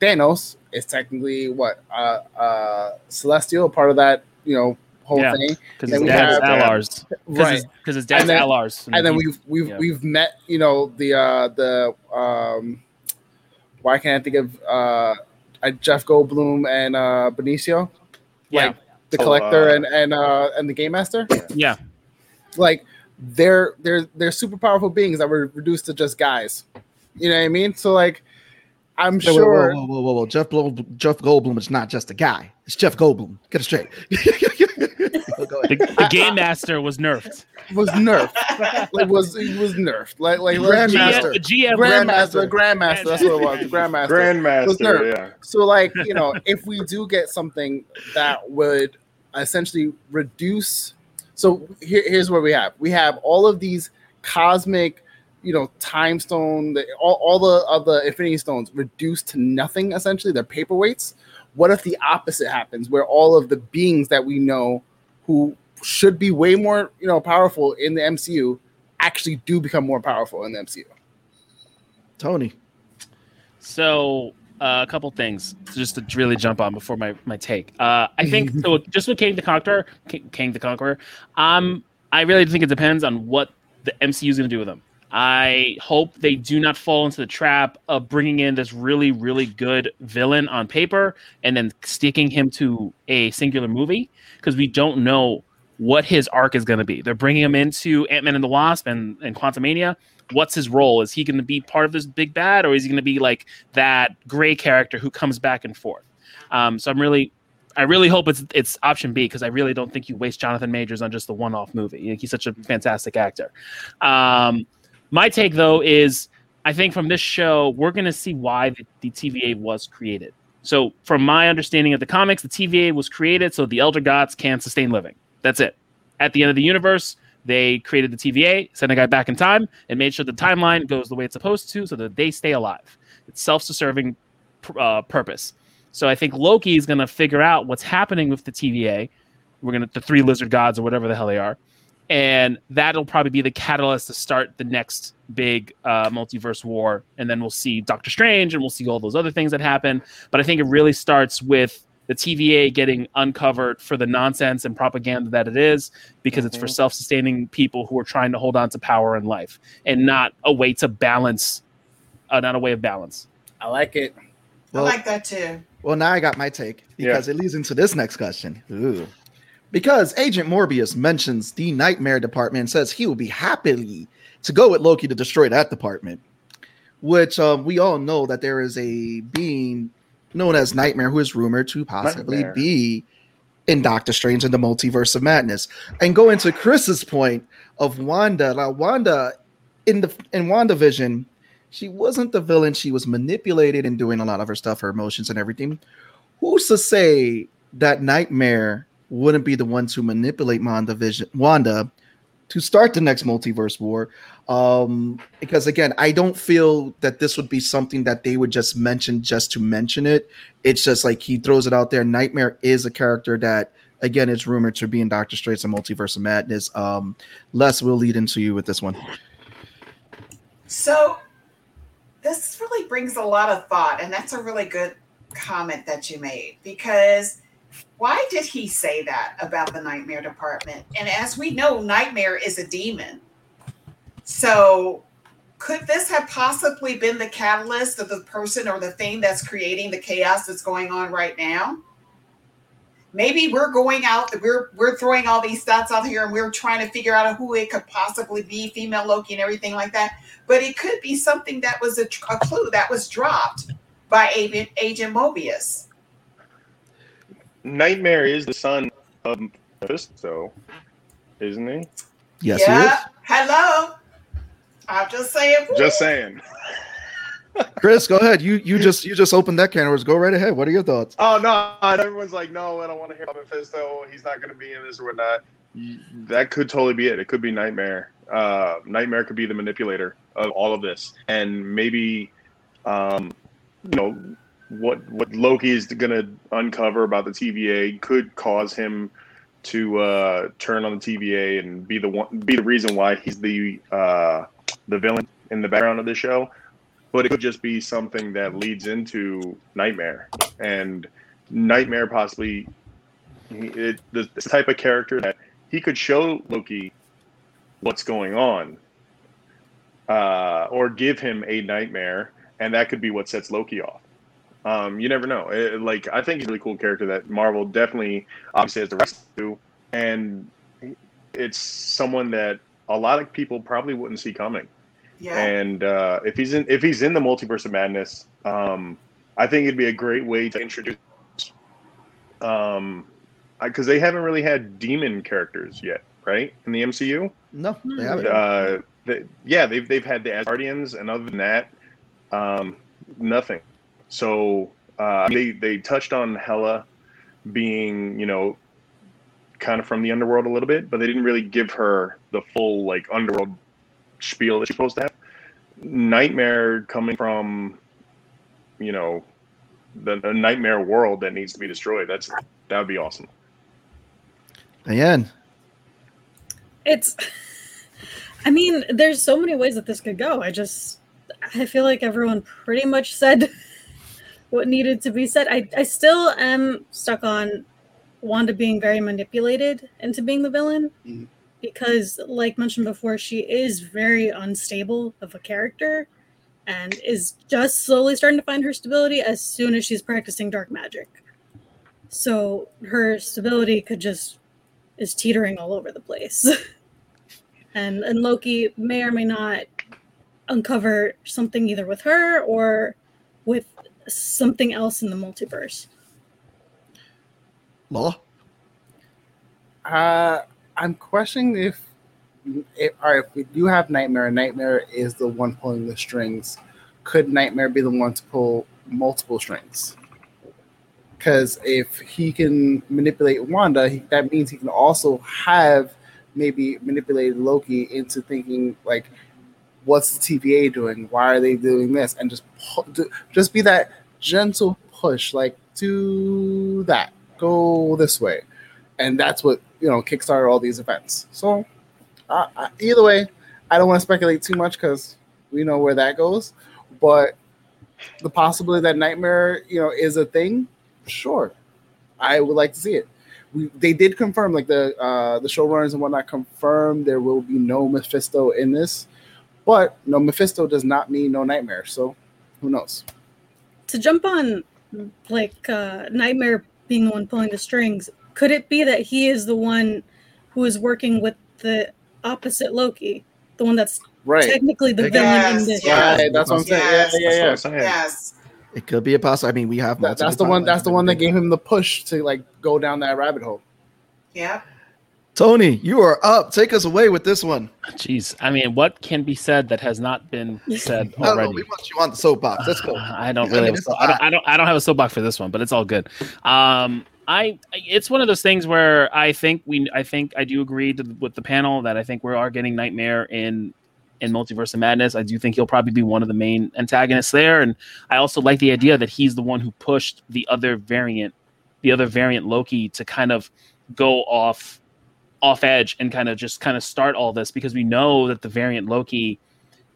Speaker 3: Thanos is technically what uh, uh, celestial, part of that you know whole
Speaker 4: Yeah.
Speaker 3: thing,
Speaker 4: Because his dad's Alars.
Speaker 3: right?
Speaker 4: Because his dad's
Speaker 3: And then-
Speaker 4: Alars.
Speaker 3: and then we've we've
Speaker 4: yeah.
Speaker 3: we've met you know the uh the um why can't I think of uh uh, Jeff Goldblum and uh Benicio
Speaker 4: yeah,
Speaker 3: like the
Speaker 6: Oh,
Speaker 3: collector
Speaker 6: uh,
Speaker 3: and and uh and the game master (coughs)
Speaker 4: yeah.
Speaker 3: like they're they're they're super powerful beings that were reduced to just guys you know what I mean so like I'm
Speaker 2: Wait, wait,
Speaker 3: sure
Speaker 2: whoa, whoa, whoa, whoa, whoa. Jeff Goldblum, Jeff Goldblum is not just a guy. It's Jeff Goldblum. Get it straight. (laughs)
Speaker 4: The, the game master was nerfed.
Speaker 3: was nerfed like was he was nerfed like like
Speaker 2: Grandmaster.
Speaker 4: GM, the GM
Speaker 3: grandmaster grandmaster that's what it was grandmaster Was
Speaker 6: Grandmaster,
Speaker 3: nerfed.
Speaker 6: yeah.
Speaker 3: So, like, you know, if we do get something that would essentially reduce. So, here, here's where we have we have all of these cosmic, you know, time stone, the, all, all the of the infinity stones reduced to nothing, essentially. They're paperweights. What if the opposite happens, where all of the beings that we know who should be way more, you know, powerful in the MCU actually do become more powerful in the MCU?
Speaker 2: Tony.
Speaker 4: So uh, a couple things just to really jump on before my my take. Uh, I think (laughs) so. Just with Kang the Conqueror, Kang, Kang the Conqueror, um, I really think it depends on what the MCU is going to do with them. I hope they do not fall into the trap of bringing in this really, really good villain on paper and then sticking him to a singular movie because we don't know what his arc is going to be. They're bringing him into Ant Man and the Wasp and, and Quantumania. What's his role? Is he going to be part of this big bad, or is he going to be like that gray character who comes back and forth? Um, so I'm really, I really hope it's it's option B because I really don't think you waste Jonathan Majors on just the one-off movie. He's such a fantastic actor. Um, my take though is I think from this show we're going to see why the, the TVA was created. So from my understanding of the comics, the TVA was created so the Elder Gods can sustain living. That's it. At the end of the universe, they created the TVA, sent a guy back in time, and made sure the timeline goes the way it's supposed to, so that they stay alive. It's self-serving uh, purpose. So I think Loki is going to figure out what's happening with the TVA. We're going to the three lizard gods or whatever the hell they are, and that'll probably be the catalyst to start the next big uh, multiverse war. And then we'll see Doctor Strange, and we'll see all those other things that happen. But I think it really starts with the TVA getting uncovered for the nonsense and propaganda that it is, because it's for
Speaker 6: Mhm.
Speaker 4: self-sustaining people who are trying to hold on to power in life, and not a way to balance, uh, not a way of balance.
Speaker 3: I like it.
Speaker 5: I like that too.
Speaker 2: well, now I got my take because it leads into this next question. Ooh. Because Agent Mobius mentions the Nightmare Department and says he will be happily to go with Loki to destroy that department, which um, we all know that there is a being known as Nightmare who is rumored to possibly
Speaker 6: Nightmare.
Speaker 2: be in Doctor Strange in the Multiverse of Madness. And going to Chris's point of Wanda, now Wanda in the in WandaVision, she wasn't the villain. She was manipulated and doing a lot of her stuff, her emotions and everything. Who's to say that Nightmare wouldn't be the one to manipulate Wanda Vision, Wanda to start the next multiverse war. Um, because again, I don't feel that this would be something that they would just mention just to mention it. It's just like he throws it out there. Nightmare is a character that again is rumored to be in Doctor Strange and Multiverse of Madness. Um, Les will lead into you with this one.
Speaker 5: So this really brings a lot of thought, and that's a really good comment that you made because why did he say that about the nightmare department? And as we know, nightmare is a demon. So could this have possibly been the catalyst of the person or the thing that's creating the chaos that's going on right now? Maybe we're going out, we're we're throwing all these thoughts out here and we're trying to figure out who it could possibly be, female Loki and everything like that. But it could be something that was a, a clue that was dropped by Agent, Agent Mobius.
Speaker 6: Nightmare is the son of Mephisto, isn't he?
Speaker 2: Yes,
Speaker 5: yeah. Hello. I'm just saying.
Speaker 6: Just saying. (laughs)
Speaker 2: Chris, go ahead. You you just you just opened that can of worms. Go right ahead. What are your thoughts?
Speaker 6: Oh no! And everyone's like, no, I don't want to hear about Mephisto. He's not going to be in this or whatnot. That could totally be it. It could be Nightmare. Uh, Nightmare could be the manipulator of all of this, and maybe, um, you know, what what Loki is going to uncover about the TVA could cause him to uh, turn on the TVA and be the one, be the reason why he's the uh, the villain in the background of the show. But it could just be something that leads into Nightmare, and Nightmare possibly it, the, type of character that he could show Loki what's going on, uh, or give him a nightmare, and that could be what sets Loki off. Um, you never know. It, like I think he's a really cool character that Marvel definitely obviously has the rest to, and it's someone that a lot of people probably wouldn't see coming.
Speaker 5: Yeah.
Speaker 6: And uh, if he's in if he's in the multiverse of madness, um, I think it'd be a great way to introduce. Um, because they haven't really had demon characters yet, right? In the MCU.
Speaker 2: No, they haven't.
Speaker 6: Uh, they, yeah, they've they've had the Asgardians, and other than that, um, nothing. So uh, they they touched on Hela being, you know, kind of from the underworld a little bit, but they didn't really give her the full like underworld spiel that she's supposed to have. Nightmare coming from, you know, the, the nightmare world that needs to be destroyed. That's that would be awesome.
Speaker 2: Diane.
Speaker 7: It's. (laughs) I mean, there's so many ways that this could go. I just, I feel like everyone pretty much said (laughs) what needed to be said. I, I still am stuck on Wanda being very manipulated into being the villain
Speaker 3: Mhm.
Speaker 7: Because, like mentioned before, she is very unstable of a character and is just slowly starting to find her stability as soon as she's practicing dark magic. So her stability could just is teetering all over the place. (laughs) and and Loki may or may not uncover something either with her or with something else in the multiverse.
Speaker 2: Law.
Speaker 3: Uh, I'm questioning if, if if we do have Nightmare, Nightmare is the one pulling the strings. Could Nightmare be the one to pull multiple strings? Because if he can manipulate Wanda, he, that means he can also have maybe manipulated Loki into thinking like, "What's the TVA doing? Why are they doing this?" And just pu- just be that gentle push, like do that, go this way, and that's what you know kickstarted all these events. So uh, either way, I don't want to speculate too much because we know where that goes. But the possibility that nightmare, you know, is a thing, sure, I would like to see it. We, they did confirm, like the uh, the showrunners and whatnot, confirmed there will be no Mephisto in this. But no Mephisto does not mean no nightmare. So who knows?
Speaker 7: To jump on like uh, Nightmare being the one pulling the strings, could it be that he is the one who is working with the opposite Loki, the one that's
Speaker 3: Right.
Speaker 7: technically the
Speaker 2: Yes,
Speaker 7: villain in this?
Speaker 5: yes.
Speaker 3: Right. That's what I'm saying.
Speaker 5: Yes.
Speaker 3: Yeah, yeah, yeah.
Speaker 6: That's what I'm saying.
Speaker 5: Yes.
Speaker 2: It could be a possible. I mean, we have
Speaker 3: That- that's the one. That's the one that gave him the push to like go down that rabbit hole.
Speaker 5: Yeah.
Speaker 2: Tony, you are up. Take us away with this one.
Speaker 4: Jeez, I mean, what can be said that has not been (laughs) said
Speaker 2: I don't know.
Speaker 4: already?
Speaker 2: We want you on the soapbox. Let's go. (sighs)
Speaker 4: I don't
Speaker 2: I
Speaker 4: really.
Speaker 2: mean,
Speaker 4: have so-
Speaker 2: a
Speaker 4: I, don't. I don't. I don't have a soapbox for this one, but it's all good. Um, I it's one of those things where I think we I think I do agree to, with the panel that I think we are getting Nightmare in in Multiverse of Madness. I do think he'll probably be one of the main antagonists there, and I also like the idea that he's the one who pushed the other variant, the other variant Loki, to kind of go off off edge and kind of just kind of start all this because we know that the variant Loki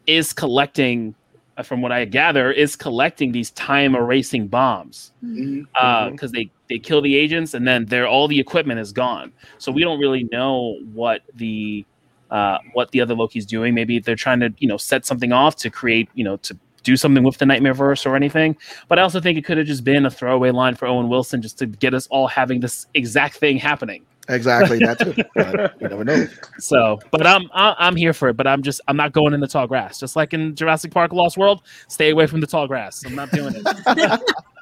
Speaker 4: is collecting uh, from what I gather, is collecting these time erasing bombs.
Speaker 3: Mm-hmm. Uh, mm-hmm.
Speaker 4: Because they they kill the agents and then they're all the equipment is gone. So we don't really know what the uh, what the other Loki's doing. Maybe they're trying to you know set something off to create you know to do something with the Nightmare Verse or anything. But I also think it could have just been a throwaway line for Owen Wilson just to get us all having this exact thing happening.
Speaker 2: Exactly. That's it. But you never know.
Speaker 4: So, but I'm I'm here for it. But I'm just I'm not going in the tall grass. Just like in Jurassic Park: Lost World, stay away from the tall grass. I'm not doing it. (laughs)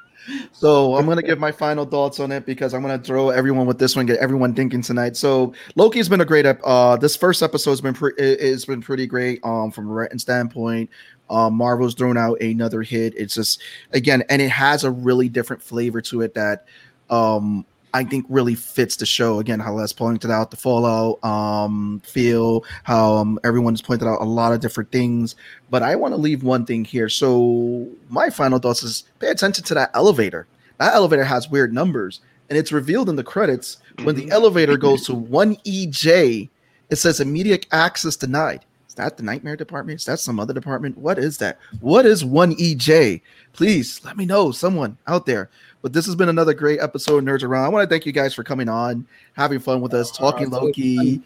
Speaker 2: So I'm gonna give my final thoughts on it because I'm gonna throw everyone with this one, get everyone thinking tonight. So Loki's been a great ep- uh this first episode's been pre- it- it's been pretty great um from a written standpoint. Um Marvel's thrown out another hit. It's just again, and it has a really different flavor to it that um I think really fits the show. Again, how Les pointed out the Fallout um feel, how um, everyone has pointed out a lot of different things. But I want to leave one thing here. So my final thoughts is pay attention to that elevator. That elevator has weird numbers, and it's revealed in the credits when the elevator goes to one EJ. It says immediate access denied. That the nightmare department? Is that some other department? What is that? What is one EJ? Please let me know, someone out there. But this has been another great episode of Nerds Around. I want to thank you guys for coming on, having fun with us, uh, talking
Speaker 3: it's been
Speaker 2: Loki.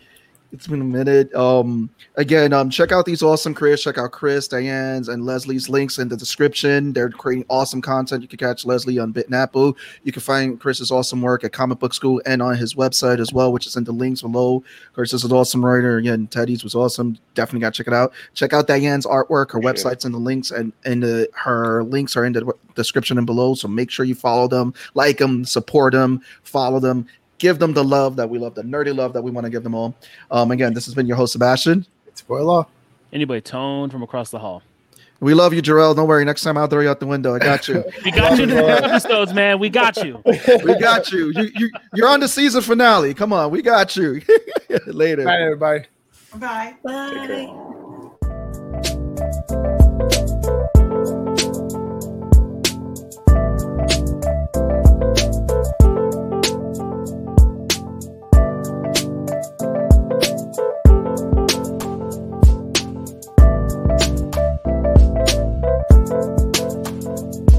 Speaker 2: It's been a minute. Um, again, um, check out these awesome creators. Check out Chris, Diane's, and Leslie's links in the description. They're creating awesome content. You can catch Leslie on Bitnapo. You can find Chris's awesome work at Comic Book School and on his website as well, which is in the links below. Chris is an awesome writer. Again, Teddy's was awesome. Definitely got to check it out. Check out Diane's artwork. Her website's in the links, and and the, her links are in the description and below. So make sure you follow them, like them, support them, follow them give them the love that we love, the nerdy love that we want to give them all. Um, again, this has been your host, Sebastian.
Speaker 3: It's
Speaker 4: Anybody tone from across the hall.
Speaker 2: We love you, Jarrell. Don't worry. Next time I'll throw you out the window. I got you. (laughs)
Speaker 4: we got you in the (laughs) episodes, man. We got you. (laughs)
Speaker 2: we got you. You you you're on the season finale. Come on, we got you. Later.
Speaker 3: Bye, everybody.
Speaker 5: Bye.
Speaker 7: Bye.